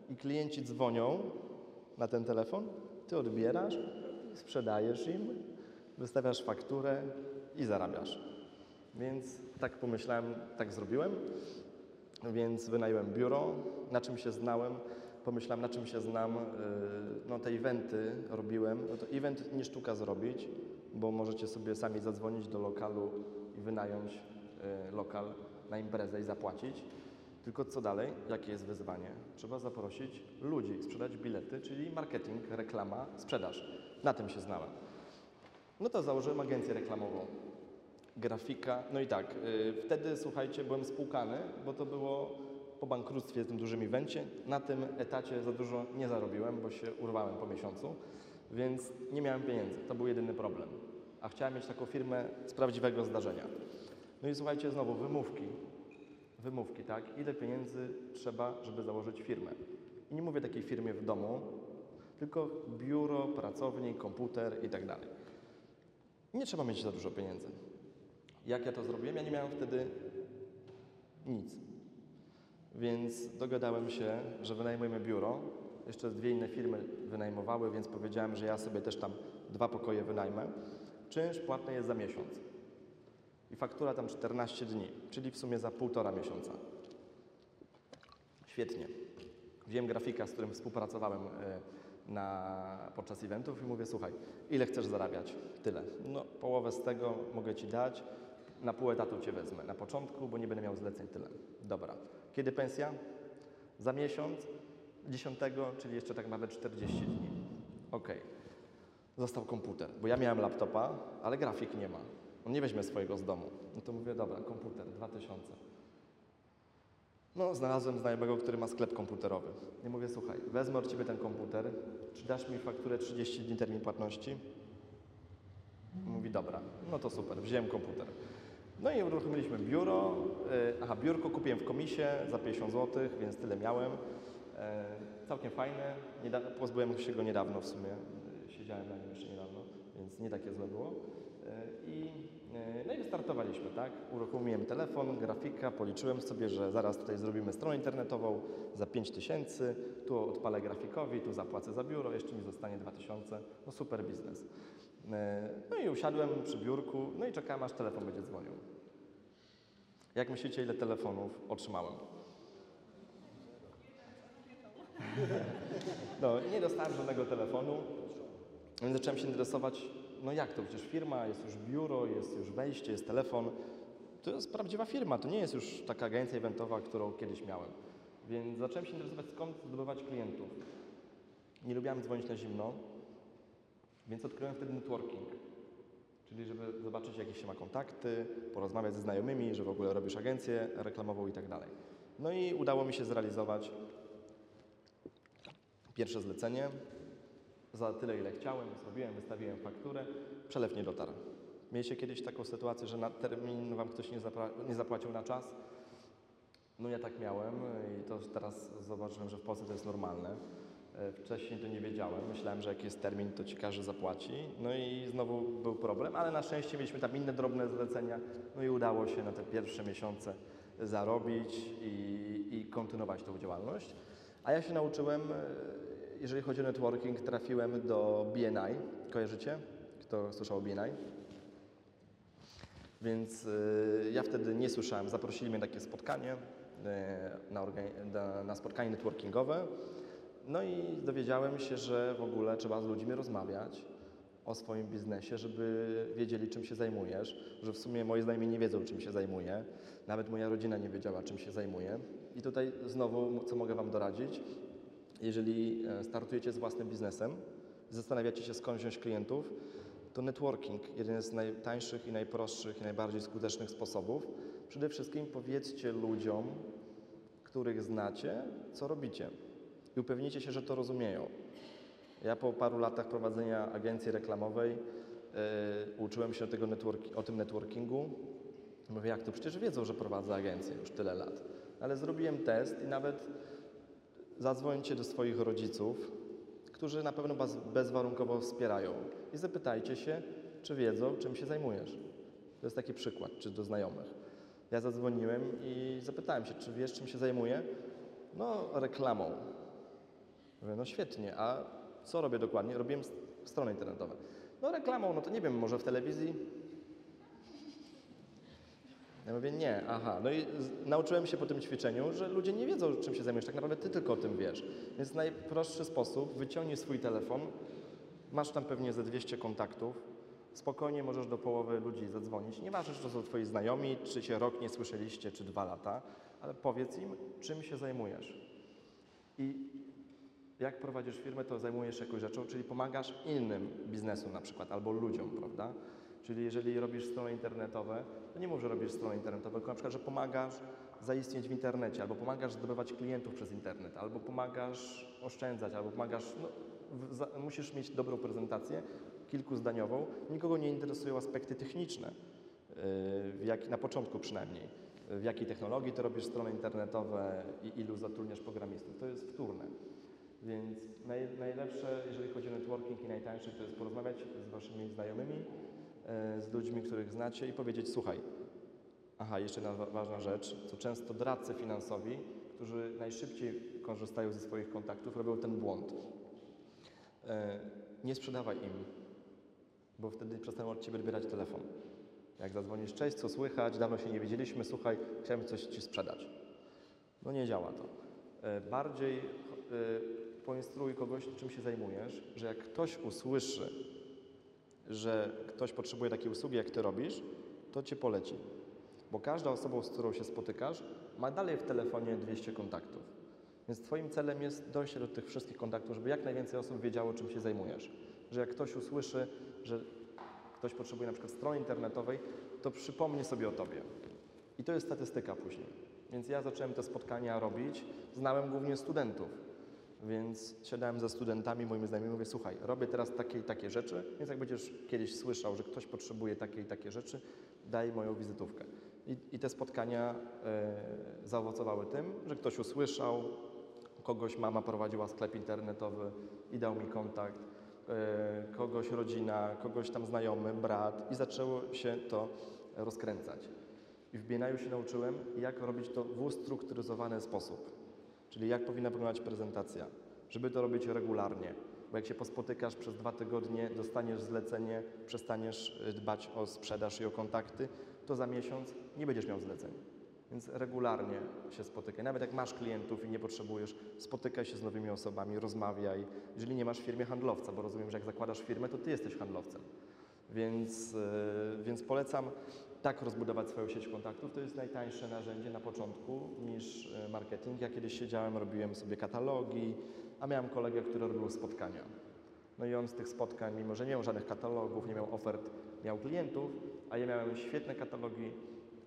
i klienci dzwonią na ten telefon, ty odbierasz, sprzedajesz im, wystawiasz fakturę i zarabiasz. Więc tak pomyślałem, tak zrobiłem, więc wynająłem biuro, na czym się znałem, pomyślałem, na czym się znam, yy, no te eventy robiłem, no to event nie sztuka zrobić, bo możecie sobie sami zadzwonić do lokalu i wynająć yy, lokal na imprezę i zapłacić. Tylko co dalej? Jakie jest wyzwanie? Trzeba zaprosić ludzi, sprzedać bilety, czyli marketing, reklama, sprzedaż. Na tym się znałem. No to założyłem agencję reklamową. Grafika, no i tak, yy, wtedy słuchajcie, byłem spłukany, bo to było po bankructwie, tym dużym evencie. Na tym etacie za dużo nie zarobiłem, bo się urwałem po miesiącu, więc nie miałem pieniędzy. To był jedyny problem. A chciałem mieć taką firmę z prawdziwego zdarzenia. No i słuchajcie, znowu wymówki. wymówki, tak? Ile pieniędzy trzeba, żeby założyć firmę? I nie mówię takiej firmie w domu, tylko biuro, pracownik, komputer i tak dalej. Nie trzeba mieć za dużo pieniędzy. Jak ja to zrobiłem? Ja nie miałem wtedy nic. Więc dogadałem się, że wynajmujemy biuro. Jeszcze dwie inne firmy wynajmowały, więc powiedziałem, że ja sobie też tam dwa pokoje wynajmę. Czynsz płatny jest za miesiąc. I faktura tam 14 dni, czyli w sumie za półtora miesiąca. Świetnie. Wziąłem grafika, z którym współpracowałem e, na, podczas eventów i mówię, słuchaj, ile chcesz zarabiać? Tyle. No, połowę z tego mogę Ci dać, na pół etatu Cię wezmę. Na początku, bo nie będę miał zleceń tyle. Dobra. Kiedy pensja? Za miesiąc, 10, czyli jeszcze tak nawet 40 dni. Ok. Został komputer, bo ja miałem laptopa, ale grafik nie ma. On nie weźmie swojego z domu. No to mówię, dobra, komputer, 2000. No, znalazłem znajomego, który ma sklep komputerowy. I mówię, słuchaj, wezmę od Ciebie ten komputer, czy dasz mi fakturę 30 dni termin płatności? Mówi, dobra, no to super, wziąłem komputer. No i uruchomiliśmy biuro. e, Aha, biurko kupiłem w komisie za 50 zł, więc tyle miałem. E, Całkiem fajne. Pozbyłem się go niedawno w sumie. E, Siedziałem na nim jeszcze niedawno, więc nie takie złe było. I, no i wystartowaliśmy, tak? Uruchomiłem telefon, grafika, policzyłem sobie, że zaraz tutaj zrobimy stronę internetową za 5 tysięcy, tu odpalę grafikowi, tu zapłacę za biuro, jeszcze mi zostanie 2000. No super biznes. E, No i usiadłem przy biurku, no i czekałem, aż telefon będzie dzwonił. Jak myślicie, ile telefonów otrzymałem? No, nie dostałem żadnego telefonu, więc zacząłem się interesować, no jak to, przecież firma, jest już biuro, jest już wejście, jest telefon. To jest prawdziwa firma, to nie jest już taka agencja eventowa, którą kiedyś miałem. Więc zacząłem się interesować, skąd zdobywać klientów. Nie lubiłem dzwonić na zimno, więc odkryłem wtedy networking. Czyli żeby zobaczyć, jakie się ma kontakty, porozmawiać ze znajomymi, że w ogóle robisz agencję reklamową i tak dalej. No i udało mi się zrealizować pierwsze zlecenie za tyle, ile chciałem, zrobiłem, wystawiłem fakturę, przelew nie dotarł. Mieliście kiedyś taką sytuację, że na termin Wam ktoś nie, nie zapłacił na czas? No ja tak miałem i to teraz zobaczyłem, że w Polsce to jest normalne. E, Wcześniej to nie wiedziałem. Myślałem, że jak jest termin, to ci każdy zapłaci. No i znowu był problem, ale na szczęście mieliśmy tam inne drobne zlecenia. No i udało się na te pierwsze miesiące zarobić i, i kontynuować tą działalność. A ja się nauczyłem, e, jeżeli chodzi o networking, trafiłem do BNI. Kojarzycie? Kto słyszał o BNI? Więc y, ja wtedy nie słyszałem. Zaprosili mnie na takie spotkanie, y, na, na, na spotkanie networkingowe. No i dowiedziałem się, że w ogóle trzeba z ludźmi rozmawiać o swoim biznesie, żeby wiedzieli, czym się zajmujesz. Że w sumie moi znajomi nie wiedzą, czym się zajmuję. Nawet moja rodzina nie wiedziała, czym się zajmuję. I tutaj znowu, co mogę Wam doradzić? Jeżeli e, startujecie z własnym biznesem, zastanawiacie się, skąd wziąć klientów, to networking, jeden z najtańszych i najprostszych i najbardziej skutecznych sposobów. Przede wszystkim powiedzcie ludziom, których znacie, co robicie i upewnijcie się, że to rozumieją. Ja po paru latach prowadzenia agencji reklamowej e, uczyłem się tego o tym networkingu. Mówię, jak to? Przecież wiedzą, że prowadzę agencję już tyle lat. Ale zrobiłem test i nawet zadzwońcie do swoich rodziców, którzy na pewno Was bezwarunkowo wspierają i zapytajcie się, czy wiedzą, czym się zajmujesz. To jest taki przykład, czy do znajomych. Ja zadzwoniłem i zapytałem się, czy wiesz, czym się zajmuję? No, reklamą. Mówię, no świetnie, a co robię dokładnie? Robiłem strony internetowe. No reklamą, no to nie wiem, może w telewizji? Ja mówię, nie, aha. No i nauczyłem się po tym ćwiczeniu, że ludzie nie wiedzą, czym się zajmujesz. Tak naprawdę ty tylko o tym wiesz. Więc najprostszy sposób, wyciągnij swój telefon, masz tam pewnie ze 200 kontaktów, spokojnie możesz do połowy ludzi zadzwonić. Nieważne, czy to są twoi znajomi, czy się rok nie słyszeliście, czy dwa lata, ale powiedz im, czym się zajmujesz. I jak prowadzisz firmę, to zajmujesz się jakąś rzeczą, czyli pomagasz innym biznesom na przykład, albo ludziom, prawda? Czyli jeżeli robisz strony internetowe, to nie mów, że robisz strony internetowe, tylko na przykład, że pomagasz zaistnieć w internecie, albo pomagasz zdobywać klientów przez internet, albo pomagasz oszczędzać, albo pomagasz, no, w, za, musisz mieć dobrą prezentację, kilkuzdaniową. Nikogo nie interesują aspekty techniczne, yy, jak na początku przynajmniej. w jakiej technologii ty robisz strony internetowe i ilu zatrudniasz programistów. To jest wtórne. Więc naj, najlepsze, jeżeli chodzi o networking i najtańsze, to jest porozmawiać z waszymi znajomymi, z ludźmi, których znacie i powiedzieć, słuchaj, aha, jeszcze jedna wa- ważna rzecz, co często doradcy finansowi, którzy najszybciej korzystają ze swoich kontaktów, robią ten błąd. E, Nie sprzedawaj im, bo wtedy przestaną od Ciebie odbierać telefon. Jak zadzwonisz, cześć, co słychać, dawno się nie widzieliśmy, słuchaj, chciałem coś Ci sprzedać. No nie działa to. E, Bardziej e, poinstruuj kogoś, czym się zajmujesz, że jak ktoś usłyszy, że ktoś potrzebuje takiej usługi, jak Ty robisz, to Cię poleci. Bo każda osoba, z którą się spotykasz, ma dalej w telefonie 200 kontaktów. Więc Twoim celem jest dojście do tych wszystkich kontaktów, żeby jak najwięcej osób wiedziało, czym się zajmujesz. Że jak ktoś usłyszy, że ktoś potrzebuje na przykład strony internetowej, to przypomni sobie o Tobie. I to jest statystyka później. Więc ja zacząłem te spotkania robić. Znałem głównie studentów. Więc siadałem ze studentami, moimi znajomymi, mówię, słuchaj, robię teraz takie i takie rzeczy, więc jak będziesz kiedyś słyszał, że ktoś potrzebuje takie i takie rzeczy, daj moją wizytówkę. I, i te spotkania e, zaowocowały tym, że ktoś usłyszał, kogoś mama prowadziła sklep internetowy i dał mi kontakt, e, kogoś rodzina, kogoś tam znajomy, brat i zaczęło się to rozkręcać. I w Bienaju się nauczyłem, jak robić to w ustrukturyzowany sposób. Czyli jak powinna wyglądać prezentacja, żeby to robić regularnie. Bo jak się pospotykasz przez dwa tygodnie, dostaniesz zlecenie, przestaniesz y, dbać o sprzedaż i o kontakty, to za miesiąc nie będziesz miał zleceń. Więc regularnie się spotykaj. Nawet jak masz klientów i nie potrzebujesz, spotykaj się z nowymi osobami, rozmawiaj. Jeżeli nie masz w firmie handlowca, bo rozumiem, że jak zakładasz firmę, to ty jesteś handlowcem. Więc, yy, więc polecam tak rozbudować swoją sieć kontaktów. To jest najtańsze narzędzie na początku niż yy, marketing. Ja kiedyś siedziałem, robiłem sobie katalogi, a miałem kolegę, który robił spotkania. No i on z tych spotkań, mimo że nie miał żadnych katalogów, nie miał ofert, miał klientów, a ja miałem świetne katalogi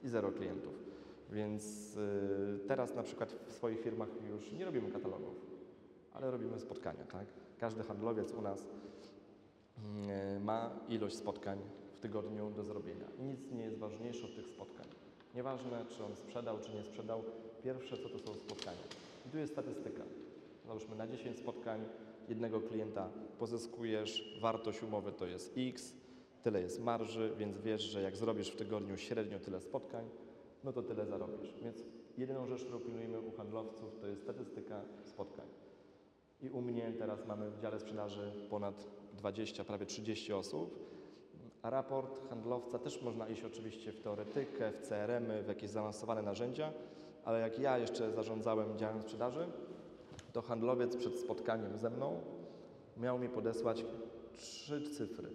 i zero klientów. Więc yy, teraz na przykład w swoich firmach już nie robimy katalogów, ale robimy spotkania, tak? Każdy handlowiec u nas mm, ma ilość spotkań tygodniu do zrobienia. I nic nie jest ważniejsze od tych spotkań. Nieważne, czy on sprzedał, czy nie sprzedał, pierwsze co to są spotkania. I tu jest statystyka. Załóżmy na 10 spotkań jednego klienta pozyskujesz, wartość umowy to jest X, tyle jest marży, więc wiesz, że jak zrobisz w tygodniu średnio tyle spotkań, no to tyle zarobisz. Więc jedyną rzecz, którą pilnujemy u handlowców, to jest statystyka spotkań. I u mnie teraz mamy w dziale sprzedaży ponad 20, prawie 30 osób. A raport handlowca też można iść oczywiście w teoretykę, w CRM-y, w jakieś zaawansowane narzędzia, ale jak ja jeszcze zarządzałem działem sprzedaży, to handlowiec przed spotkaniem ze mną miał mi podesłać trzy cyfry.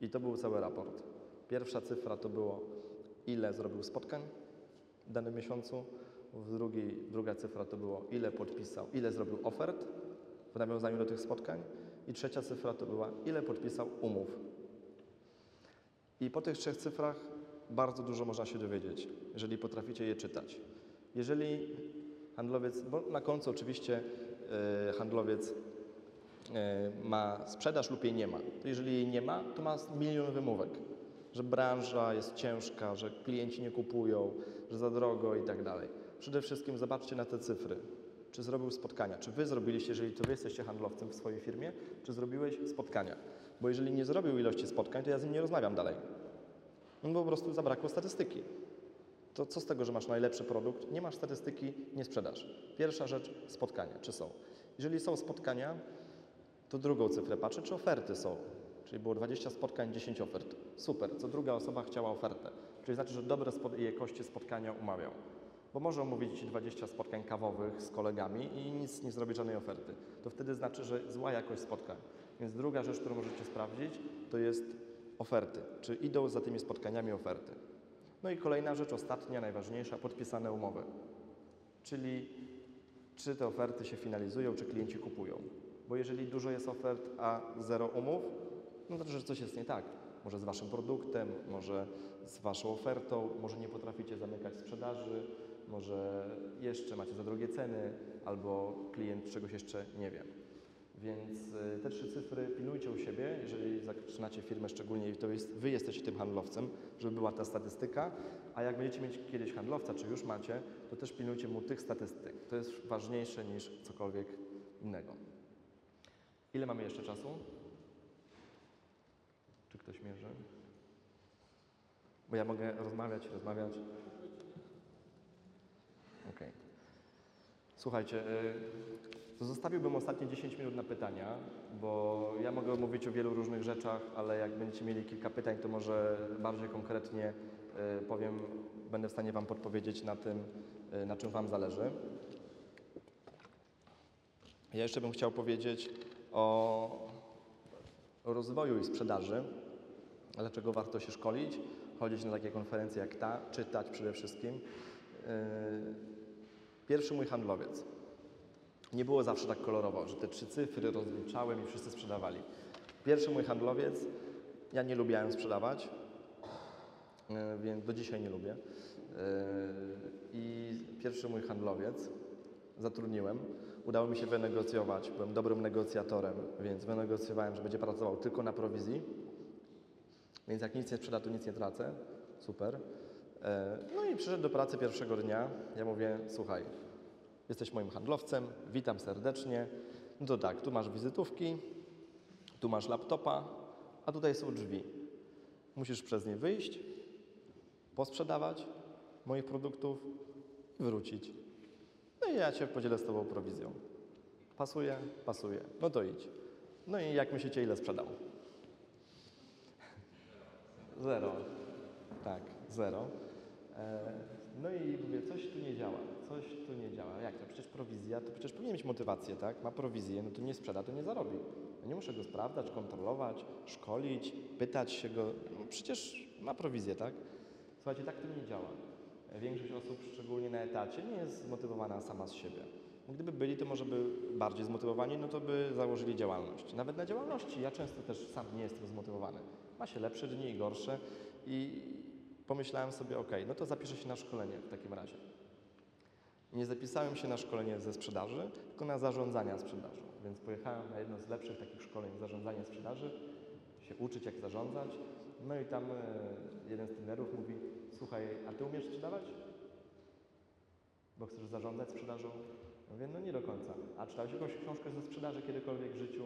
I to był cały raport. Pierwsza cyfra to było, ile zrobił spotkań w danym miesiącu. W drugiej, druga cyfra to było, ile podpisał, ile zrobił ofert w nawiązaniu do tych spotkań. I trzecia cyfra to była, ile podpisał umów. I po tych trzech cyfrach bardzo dużo można się dowiedzieć, jeżeli potraficie je czytać. Jeżeli handlowiec, bo na końcu oczywiście e, handlowiec e, ma sprzedaż lub jej nie ma. To jeżeli jej nie ma, to ma milion wymówek, że branża jest ciężka, że klienci nie kupują, że za drogo i tak dalej. Przede wszystkim zobaczcie na te cyfry. Czy zrobił spotkania? Czy wy zrobiliście, jeżeli to wy jesteście handlowcem w swojej firmie, czy zrobiłeś spotkania? Bo jeżeli nie zrobił ilości spotkań, to ja z nim nie rozmawiam dalej. No bo po prostu zabrakło statystyki. To co z tego, że masz najlepszy produkt? Nie masz statystyki, nie sprzedasz. Pierwsza rzecz, spotkania. Czy są? Jeżeli są spotkania, to drugą cyfrę patrzę, czy oferty są. Czyli było 20 spotkań, 10 ofert. Super. Co druga osoba chciała ofertę. Czyli znaczy, że dobre jakości spotkania umawiał. Bo może omówić Ci 20 spotkań kawowych z kolegami i nic nie zrobić żadnej oferty. To wtedy znaczy, że zła jakość spotkań. Więc druga rzecz, którą możecie sprawdzić, to jest oferty. Czy idą za tymi spotkaniami oferty. No i kolejna rzecz, ostatnia, najważniejsza, podpisane umowy. Czyli czy te oferty się finalizują, czy klienci kupują. Bo jeżeli dużo jest ofert, a zero umów, no to znaczy, że coś jest nie tak. Może z Waszym produktem, może z Waszą ofertą, może nie potraficie zamykać sprzedaży, może jeszcze macie za drogie ceny, albo klient czegoś jeszcze nie wie. Więc y, te trzy cyfry pilnujcie u siebie, jeżeli zaczynacie firmę szczególnie i to jest, wy jesteście tym handlowcem, żeby była ta statystyka, a jak będziecie mieć kiedyś handlowca, czy już macie, to też pilnujcie mu tych statystyk. To jest ważniejsze niż cokolwiek innego. Ile mamy jeszcze czasu? Czy ktoś mierzy? Bo ja mogę rozmawiać, rozmawiać. Okej. Słuchajcie, y, zostawiłbym ostatnie 10 minut na pytania, bo ja mogę mówić o wielu różnych rzeczach, ale jak będziecie mieli kilka pytań, to może bardziej konkretnie y, powiem, będę w stanie Wam podpowiedzieć na tym, y, na czym Wam zależy. Ja jeszcze bym chciał powiedzieć o rozwoju i sprzedaży. Dlaczego warto się szkolić, chodzić na takie konferencje jak ta, czytać przede wszystkim. Pierwszy mój handlowiec. Nie było zawsze tak kolorowo, że te trzy cyfry rozliczałem i wszyscy sprzedawali. Pierwszy mój handlowiec, ja nie lubiałem sprzedawać, yy, więc do dzisiaj nie lubię. Yy, I pierwszy mój handlowiec zatrudniłem. Udało mi się wynegocjować, byłem dobrym negocjatorem, więc wynegocjowałem, że będzie pracował tylko na prowizji. Więc jak nic nie sprzeda, to nic nie tracę. Super. E, No i przyszedł do pracy pierwszego dnia. Ja mówię, słuchaj, jesteś moim handlowcem, witam serdecznie. No to tak, tu masz wizytówki, tu masz laptopa, a tutaj są drzwi. Musisz przez nie wyjść, posprzedawać moich produktów i wrócić. No i ja Cię podzielę z Tobą prowizją. Pasuje? Pasuje. No to idź. No i jak myślicie, ile sprzedał? Zero. Tak, zero. E, No i mówię, coś tu nie działa, coś tu nie działa. Jak to? Przecież prowizja, to przecież powinien mieć motywację, tak? Ma prowizję, no to nie sprzeda, to nie zarobi. Ja nie muszę go sprawdzać, kontrolować, szkolić, pytać się go. No przecież ma prowizję, tak? Słuchajcie, tak to nie działa. Większość osób, szczególnie na etacie, nie jest zmotywowana sama z siebie. Gdyby byli, to może by bardziej zmotywowani, no to by założyli działalność. Nawet na działalności ja często też sam nie jestem zmotywowany. Ma się lepsze dni i gorsze i pomyślałem sobie, ok, no to zapiszę się na szkolenie w takim razie. Nie zapisałem się na szkolenie ze sprzedaży, tylko na zarządzania sprzedażą. Więc pojechałem na jedno z lepszych takich szkoleń zarządzania sprzedaży, się uczyć jak zarządzać. No i tam e, jeden z trenerów mówi, słuchaj, a ty umiesz sprzedawać? Bo chcesz zarządzać sprzedażą? Ja Mówię, no nie do końca. A czytałeś jakąś książkę ze sprzedaży kiedykolwiek w życiu?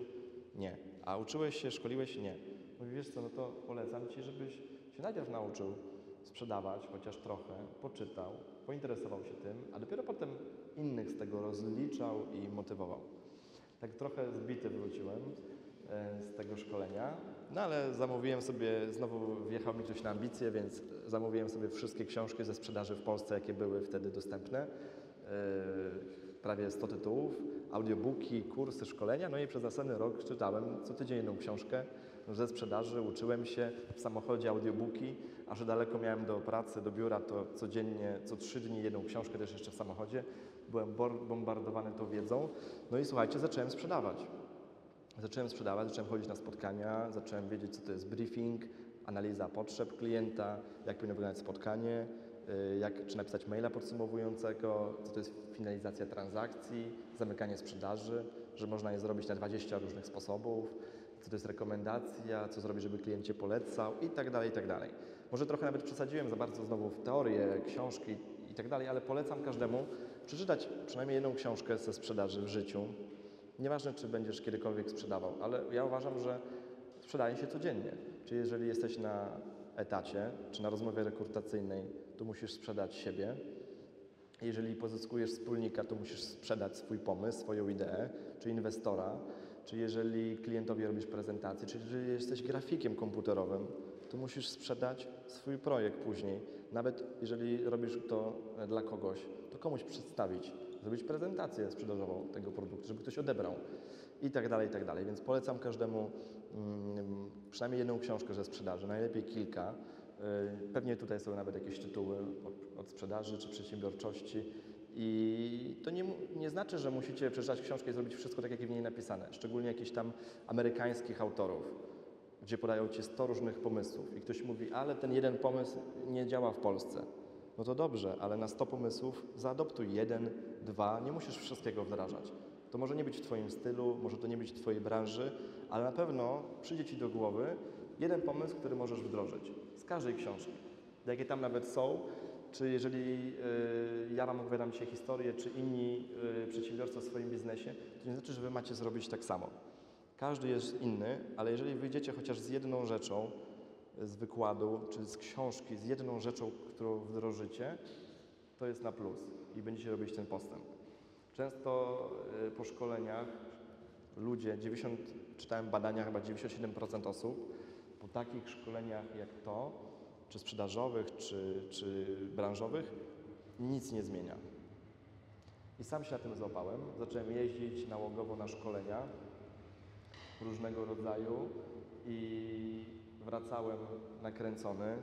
Nie. A uczyłeś się, szkoliłeś? Nie. Mówi, wiesz co, no to polecam Ci, żebyś się najpierw nauczył sprzedawać, chociaż trochę, poczytał, pointeresował się tym, a dopiero potem innych z tego rozliczał i motywował. Tak trochę zbity wróciłem e, z tego szkolenia, no ale zamówiłem sobie, znowu wjechał mi ktoś na ambicje, więc zamówiłem sobie wszystkie książki ze sprzedaży w Polsce, jakie były wtedy dostępne. E, Prawie 100 tytułów, audiobooki, kursy, szkolenia, no i przez następny rok czytałem co tydzień jedną książkę ze sprzedaży, uczyłem się w samochodzie audiobooki, a że daleko miałem do pracy, do biura, to codziennie, co trzy dni jedną książkę też jeszcze w samochodzie. Byłem bombardowany tą wiedzą. No i słuchajcie, zacząłem sprzedawać. Zacząłem sprzedawać, zacząłem chodzić na spotkania, zacząłem wiedzieć, co to jest briefing, analiza potrzeb klienta, jak powinno wyglądać spotkanie, y, jak, czy napisać maila podsumowującego, co to jest finalizacja transakcji, zamykanie sprzedaży, że można je zrobić na 20 różnych sposobów, co to jest rekomendacja, co zrobić, żeby klient Cię polecał i tak dalej, i tak dalej. Może trochę nawet przesadziłem za bardzo znowu w teorię, książki i tak dalej, ale polecam każdemu przeczytać przynajmniej jedną książkę ze sprzedaży w życiu. Nieważne, czy będziesz kiedykolwiek sprzedawał, ale ja uważam, że sprzedaje się codziennie. Czyli jeżeli jesteś na etacie, czy na rozmowie rekrutacyjnej, to musisz sprzedać siebie. Jeżeli pozyskujesz wspólnika, to musisz sprzedać swój pomysł, swoją ideę, czy inwestora, czy jeżeli klientowi robisz prezentację, czy jeżeli jesteś grafikiem komputerowym, to musisz sprzedać swój projekt później. Nawet jeżeli robisz to dla kogoś, to komuś przedstawić, zrobić prezentację sprzedażową tego produktu, żeby ktoś odebrał i tak dalej, i tak dalej. Więc polecam każdemu mm, przynajmniej jedną książkę ze sprzedaży, najlepiej kilka. Y, Pewnie tutaj są nawet jakieś tytuły od, od sprzedaży czy przedsiębiorczości. I to nie, nie znaczy, że musicie przeczytać książkę i zrobić wszystko tak, jak w niej napisane. Szczególnie jakichś tam amerykańskich autorów, gdzie podają Ci 100 różnych pomysłów i ktoś mówi, ale ten jeden pomysł nie działa w Polsce. No to dobrze, ale na 100 pomysłów zaadoptuj jeden, dwa, nie musisz wszystkiego wdrażać. To może nie być w Twoim stylu, może to nie być w Twojej branży, ale na pewno przyjdzie Ci do głowy jeden pomysł, który możesz wdrożyć z każdej książki. Jakie tam nawet są, czy jeżeli y, ja Wam opowiadam dzisiaj historię, czy inni y, przedsiębiorcy o swoim biznesie, to nie znaczy, że Wy macie zrobić tak samo. Każdy jest inny, ale jeżeli wyjdziecie chociaż z jedną rzeczą z wykładu, czy z książki, z jedną rzeczą, którą wdrożycie, to jest na plus i będziecie robić ten postęp. Często po szkoleniach ludzie, 90, czytałem badania, chyba 97% osób, po takich szkoleniach jak to, czy sprzedażowych, czy, czy branżowych, nic nie zmienia. I sam się na tym złapałem. Zacząłem jeździć nałogowo na szkolenia różnego rodzaju i wracałem nakręcony.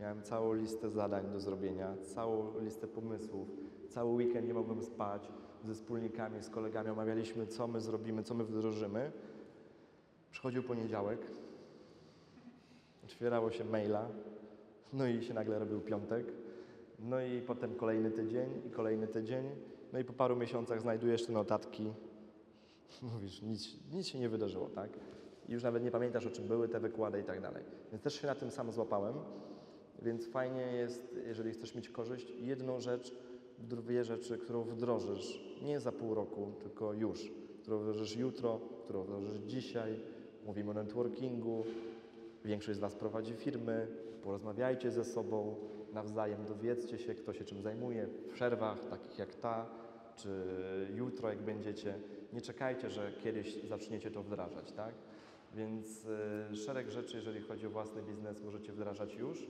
Miałem całą listę zadań do zrobienia, całą listę pomysłów. Cały weekend nie mogłem spać. Ze wspólnikami, z kolegami omawialiśmy, co my zrobimy, co my wdrożymy. Przychodził poniedziałek, otwierało się maila, no i się nagle robił piątek. No i potem kolejny tydzień i kolejny tydzień. No i po paru miesiącach znajdujesz te notatki. Mówisz, nic, nic się nie wydarzyło, tak? I już nawet nie pamiętasz, o czym były te wykłady i tak dalej. Więc też się na tym sam złapałem. Więc fajnie jest, jeżeli chcesz mieć korzyść, jedną rzecz, dwie rzeczy, którą wdrożysz nie za pół roku, tylko już. Którą wdrożysz jutro, którą wdrożysz dzisiaj. Mówimy o networkingu. Większość z Was prowadzi firmy. Porozmawiajcie ze sobą, nawzajem dowiedzcie się, kto się czym zajmuje w przerwach, takich jak ta, czy jutro, jak będziecie. Nie czekajcie, że kiedyś zaczniecie to wdrażać, tak? Więc y, szereg rzeczy, jeżeli chodzi o własny biznes, możecie wdrażać już. Y,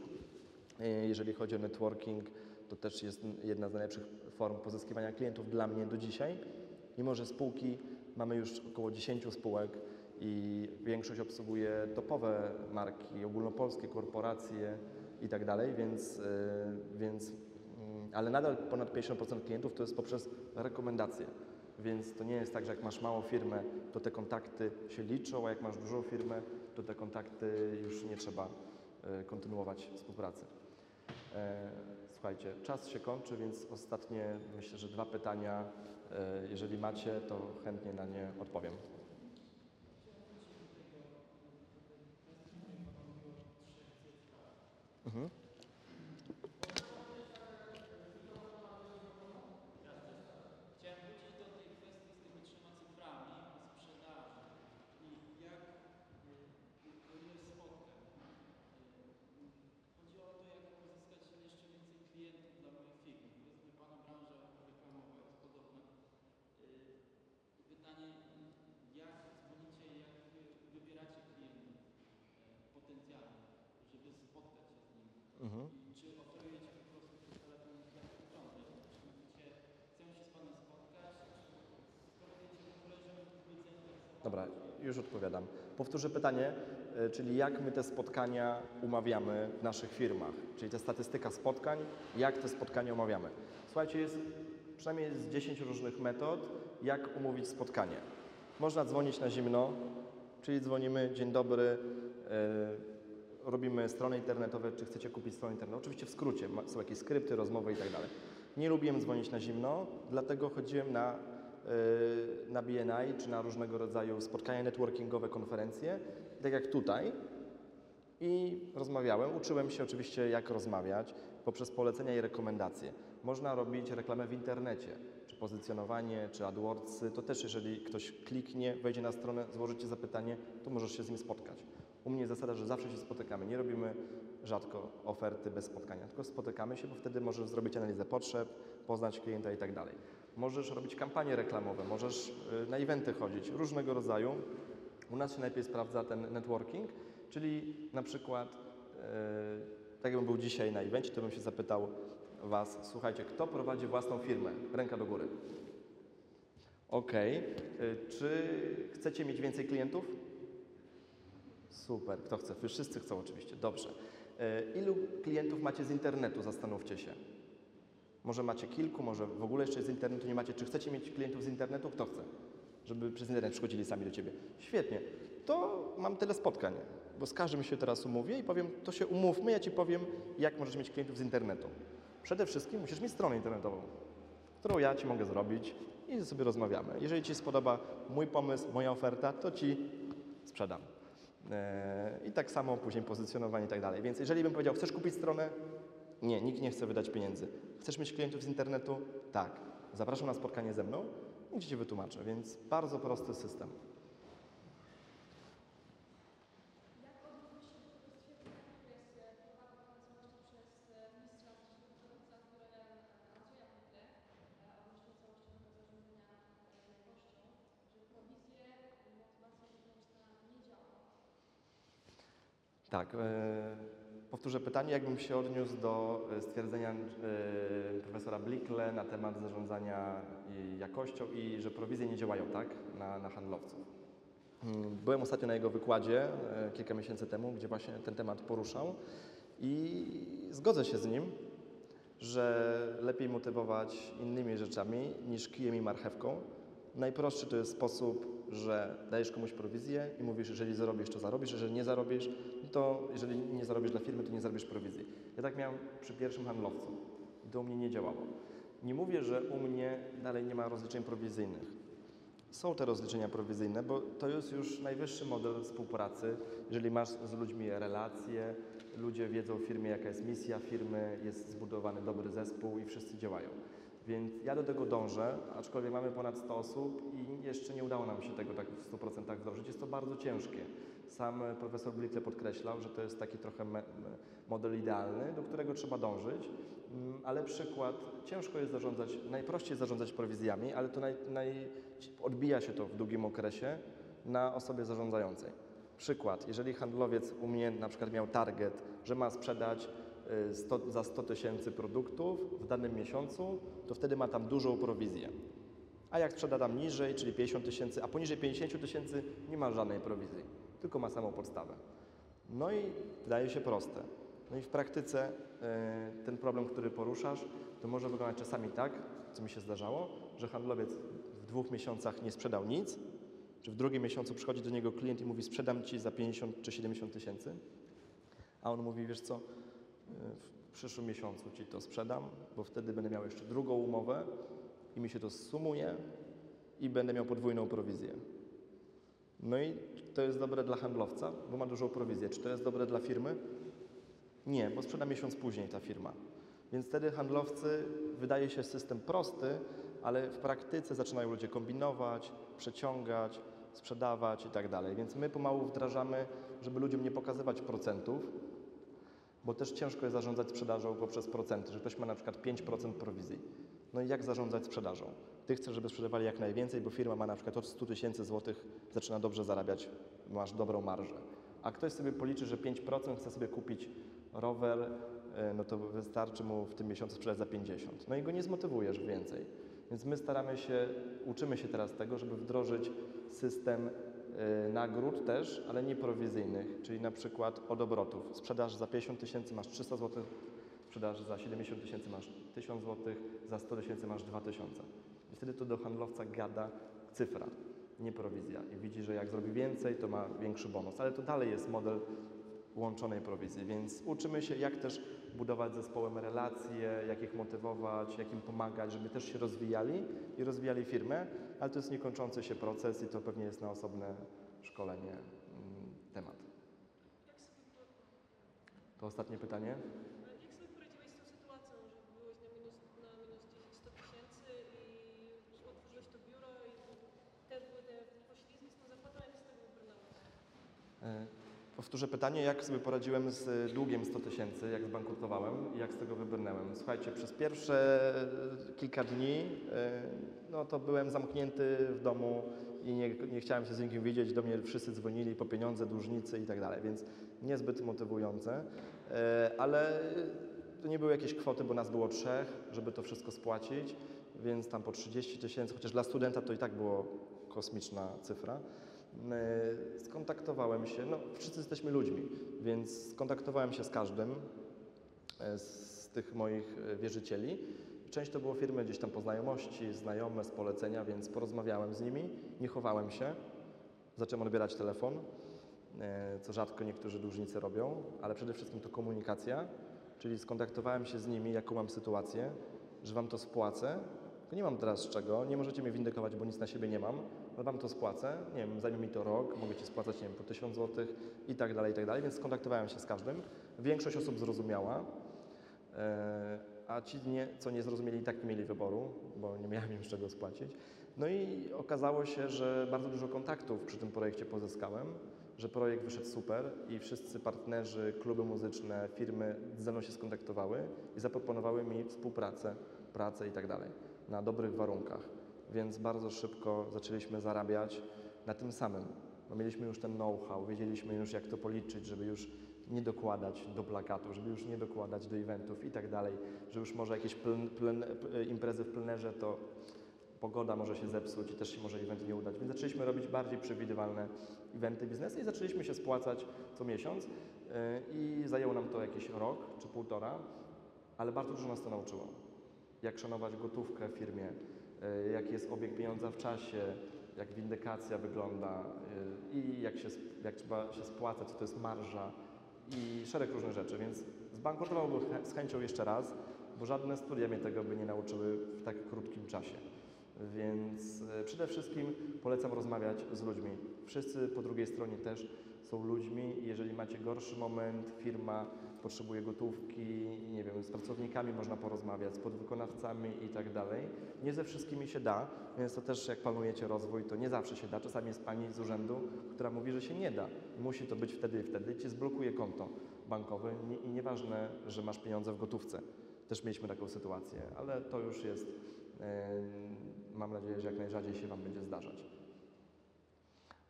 Jeżeli chodzi o networking, to też jest jedna z najlepszych form pozyskiwania klientów dla mnie do dzisiaj. Mimo, że spółki mamy już około 10 spółek i większość obsługuje topowe marki, ogólnopolskie korporacje i tak dalej, więc, y, więc mm, ale nadal ponad 50% klientów to jest poprzez rekomendacje. Więc to nie jest tak, że jak masz małą firmę, to te kontakty się liczą, a jak masz dużą firmę, to te kontakty już nie trzeba y, kontynuować współpracy. E, Słuchajcie, czas się kończy, więc ostatnie myślę, że dwa pytania, e, jeżeli macie, to chętnie na nie odpowiem. -hmm. Dobra, już odpowiadam. Powtórzę pytanie, e, czyli jak my te spotkania umawiamy w naszych firmach, czyli ta statystyka spotkań, jak te spotkania umawiamy. Słuchajcie, jest przynajmniej z 10 różnych metod, jak umówić spotkanie. Można dzwonić na zimno, czyli dzwonimy, dzień dobry, e, robimy strony internetowe, czy chcecie kupić stronę internetową. Oczywiście w skrócie, są jakieś skrypty, rozmowy i tak dalej. Nie lubiłem dzwonić na zimno, dlatego chodziłem na na BNI czy na różnego rodzaju spotkania networkingowe, konferencje, tak jak tutaj. I rozmawiałem, uczyłem się oczywiście jak rozmawiać poprzez polecenia i rekomendacje. Można robić reklamę w internecie, czy pozycjonowanie, czy AdWordsy. To też jeżeli ktoś kliknie, wejdzie na stronę, złożycie zapytanie, to możesz się z nim spotkać. U mnie zasada, że zawsze się spotykamy. Nie robimy rzadko oferty bez spotkania, tylko spotykamy się, bo wtedy możesz zrobić analizę potrzeb, poznać klienta i tak dalej. Możesz robić kampanie reklamowe, możesz y, na eventy chodzić, różnego rodzaju. U nas się najlepiej sprawdza ten networking, czyli na przykład, e, tak jakbym był dzisiaj na evencie, to bym się zapytał Was, słuchajcie, kto prowadzi własną firmę? Ręka do góry. E, Czy chcecie mieć więcej klientów? Super. Kto chce? Wszyscy chcą oczywiście. Dobrze. E, Ilu klientów macie z internetu? Zastanówcie się. Może macie kilku, może w ogóle jeszcze z internetu nie macie. Czy chcecie mieć klientów z internetu? Kto chce? Żeby przez internet przychodzili sami do Ciebie. Świetnie. To mam tyle spotkań, bo z każdym się teraz umówię i powiem, to się umówmy, ja Ci powiem, jak możesz mieć klientów z internetu. Przede wszystkim musisz mieć stronę internetową, którą ja Ci mogę zrobić. i sobie rozmawiamy. Jeżeli Ci spodoba mój pomysł, moja oferta, to Ci sprzedam. E, I tak samo później pozycjonowanie i tak dalej. Więc jeżeli bym powiedział, chcesz kupić stronę? Nie, nikt nie chce wydać pieniędzy. Chcesz mieć klientów z internetu? Tak. Zapraszam na spotkanie ze mną, gdzie Ci wytłumaczę. Więc bardzo prosty system. Tak. E, powtórzę pytanie, jakbym się odniósł do e, stwierdzenia e, profesora Blikle na temat zarządzania i jakością i że prowizje nie działają tak na, na handlowców. Mm, Byłem ostatnio na jego wykładzie e, kilka miesięcy temu, gdzie właśnie ten temat poruszał i zgodzę się z nim, że lepiej motywować innymi rzeczami niż kijem i marchewką. Najprostszy to jest sposób, że dajesz komuś prowizję i mówisz, jeżeli zarobisz, to zarobisz, jeżeli nie zarobisz, to jeżeli nie zarobisz dla firmy, to nie zarobisz prowizji. Ja tak miałem przy pierwszym handlowcu to u mnie nie działało. Nie mówię, że u mnie dalej nie ma rozliczeń prowizyjnych. Są te rozliczenia prowizyjne, bo to jest już najwyższy model współpracy. Jeżeli masz z ludźmi relacje, ludzie wiedzą w firmie, jaka jest misja firmy, jest zbudowany dobry zespół i wszyscy działają. Więc ja do tego dążę, aczkolwiek mamy ponad 100 osób i jeszcze nie udało nam się tego tak w 100% wdrożyć. Jest to bardzo ciężkie. Sam profesor Blikle podkreślał, że to jest taki trochę model idealny, do którego trzeba dążyć, Mm, ale przykład, ciężko jest zarządzać, najprościej zarządzać prowizjami, ale to naj, naj, odbija się to w długim okresie na osobie zarządzającej. Przykład, jeżeli handlowiec u mnie na przykład miał target, że ma sprzedać 100, za 100 tysięcy produktów w danym miesiącu, to wtedy ma tam dużą prowizję. A jak sprzeda tam niżej, czyli 50 tysięcy, a poniżej 50 tysięcy nie ma żadnej prowizji, tylko ma samą podstawę. No i wydaje się proste. No i w praktyce y, ten problem, który poruszasz, to może wyglądać czasami tak, co mi się zdarzało, że handlowiec w dwóch miesiącach nie sprzedał nic, czy w drugim miesiącu przychodzi do niego klient i mówi sprzedam Ci za 50 czy 70 tysięcy, a on mówi, wiesz co, y, w przyszłym miesiącu Ci to sprzedam, bo wtedy będę miał jeszcze drugą umowę i mi się to sumuje i będę miał podwójną prowizję. No i to jest dobre dla handlowca, bo ma dużą prowizję. Czy to jest dobre dla firmy? Nie, bo sprzeda miesiąc później ta firma. Więc wtedy handlowcy, wydaje się system prosty, ale w praktyce zaczynają ludzie kombinować, przeciągać, sprzedawać i tak dalej. Więc my pomału wdrażamy, żeby ludziom nie pokazywać procentów, bo też ciężko jest zarządzać sprzedażą poprzez procenty, że ktoś ma na przykład 5% prowizji. No i jak zarządzać sprzedażą? Ty chcesz, żeby sprzedawali jak najwięcej, bo firma ma na przykład od 100 tysięcy złotych, zaczyna dobrze zarabiać, masz dobrą marżę. A ktoś sobie policzy, że 5% chce sobie kupić rower, e, no to wystarczy mu w tym miesiącu sprzedać za 50. No i go nie zmotywujesz więcej. Więc my staramy się, uczymy się teraz tego, żeby wdrożyć system nagród też, ale nie prowizyjnych, czyli na przykład od obrotów. Sprzedaż za 50 tysięcy masz 300 zł, sprzedaż za 70 tysięcy masz 1000 zł, za 100 tysięcy masz 2000. I wtedy to do handlowca gada cyfra, nie prowizja. I widzi, że jak zrobi więcej, to ma większy bonus. Ale to dalej jest model łączonej prowizji, więc uczymy się, jak też budować z zespołem relacje, jak ich motywować, jak im pomagać, żeby też się rozwijali i rozwijali firmę, ale to jest niekończący się proces i to pewnie jest na osobne szkolenie mm, temat. To ostatnie pytanie. Ale jak sobie poradziłeś z tą sytuacją, że byłeś na minus, na minus 10 100 tysięcy i otworzyłeś to biuro i też były te poślizgi z tą zapłatą, jak z tego wybrnąłeś? E, Powtórzę pytanie, jak sobie poradziłem z długiem 100 tysięcy, jak zbankrutowałem i jak z tego wybrnęłem. Słuchajcie, przez pierwsze kilka dni e, no to byłem zamknięty w domu i nie, nie chciałem się z nikim widzieć. Do mnie wszyscy dzwonili po pieniądze, dłużnicy i tak dalej, więc niezbyt motywujące. E, Ale to nie były jakieś kwoty, bo nas było trzech, żeby to wszystko spłacić, więc tam po 30 tysięcy, chociaż dla studenta to i tak było kosmiczna cyfra. E, Skontaktowałem się, no wszyscy jesteśmy ludźmi, więc skontaktowałem się z każdym e, z tych moich e, wierzycieli. Część to było firmy gdzieś tam po znajomości, znajome z polecenia, więc porozmawiałem z nimi, nie chowałem się, zacząłem odbierać telefon, co rzadko niektórzy dłużnicy robią, ale przede wszystkim to komunikacja, czyli skontaktowałem się z nimi, jaką mam sytuację, że wam to spłacę, Tylko nie mam teraz czego, nie możecie mnie windykować, bo nic na siebie nie mam, ale wam to spłacę, nie wiem, zajmie mi to rok, mogę ci spłacać, nie wiem, po 1000 zł i tak dalej, i tak dalej, więc skontaktowałem się z każdym. Większość osób zrozumiała, e, a ci, nie, co nie zrozumieli, i tak nie mieli wyboru, bo nie miałem im z czego spłacić. No i okazało się, że bardzo dużo kontaktów przy tym projekcie pozyskałem, że projekt wyszedł super i wszyscy partnerzy, kluby muzyczne, firmy ze mną się skontaktowały i zaproponowały mi współpracę, pracę i tak dalej na dobrych warunkach. Więc bardzo szybko zaczęliśmy zarabiać na tym samym. Bo mieliśmy już ten know-how, wiedzieliśmy już jak to policzyć, żeby już nie dokładać do plakatu, żeby już nie dokładać do eventów i tak dalej, że już może jakieś p- imprezy w plenerze to pogoda może się zepsuć i też się może event nie udać. Więc zaczęliśmy robić bardziej przewidywalne eventy biznesy i zaczęliśmy się spłacać co miesiąc yy, i zajęło nam to jakiś rok czy półtora, ale bardzo dużo nas to nauczyło. Jak szanować gotówkę w firmie, jaki jest obieg pieniądza w czasie, jak windykacja wygląda yy, i jak, się, jak trzeba się spłacać, to jest marża i szereg różnych rzeczy, więc zbankrutowałbym z chęcią jeszcze raz, bo żadne studia mnie tego by nie nauczyły w tak krótkim czasie. Więc e, przede wszystkim polecam rozmawiać z ludźmi. Wszyscy po drugiej stronie też są ludźmi. Jeżeli macie gorszy moment, firma potrzebuje gotówki, nie wiem, z pracownikami można porozmawiać, z podwykonawcami i tak dalej. Nie ze wszystkimi się da, więc to też jak planujecie rozwój, to nie zawsze się da. Czasami jest pani z urzędu, która mówi, że się nie da. Musi to być wtedy i wtedy, ci zblokuje konto bankowe i nieważne, że masz pieniądze w gotówce. Też mieliśmy taką sytuację, ale to już jest, mam nadzieję, że jak najrzadziej się Wam będzie zdarzać.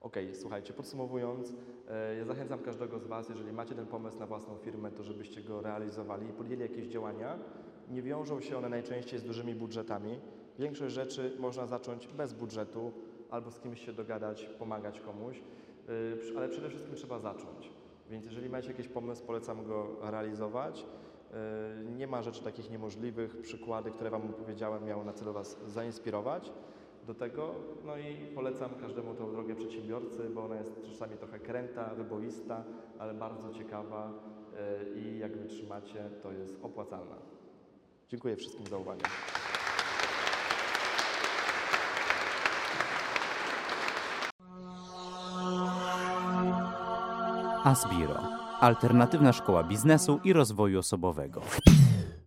Ok, słuchajcie, podsumowując, e, ja zachęcam każdego z Was, jeżeli macie ten pomysł na własną firmę, to żebyście go realizowali i podjęli jakieś działania. Nie wiążą się one najczęściej z dużymi budżetami. Większość rzeczy można zacząć bez budżetu albo z kimś się dogadać, pomagać komuś, przy- ale przede wszystkim trzeba zacząć. Więc jeżeli macie jakiś pomysł, polecam go realizować. Y, Nie ma rzeczy takich niemożliwych. Przykłady, które Wam opowiedziałem, miały na celu Was zainspirować do tego. No i polecam każdemu tą drogę przedsiębiorcy, bo ona jest czasami trochę kręta, wyboista, ale bardzo ciekawa y, i jak wytrzymacie, to jest opłacalna. Dziękuję wszystkim za uwagę. Asbiro. Alternatywna szkoła biznesu i rozwoju osobowego.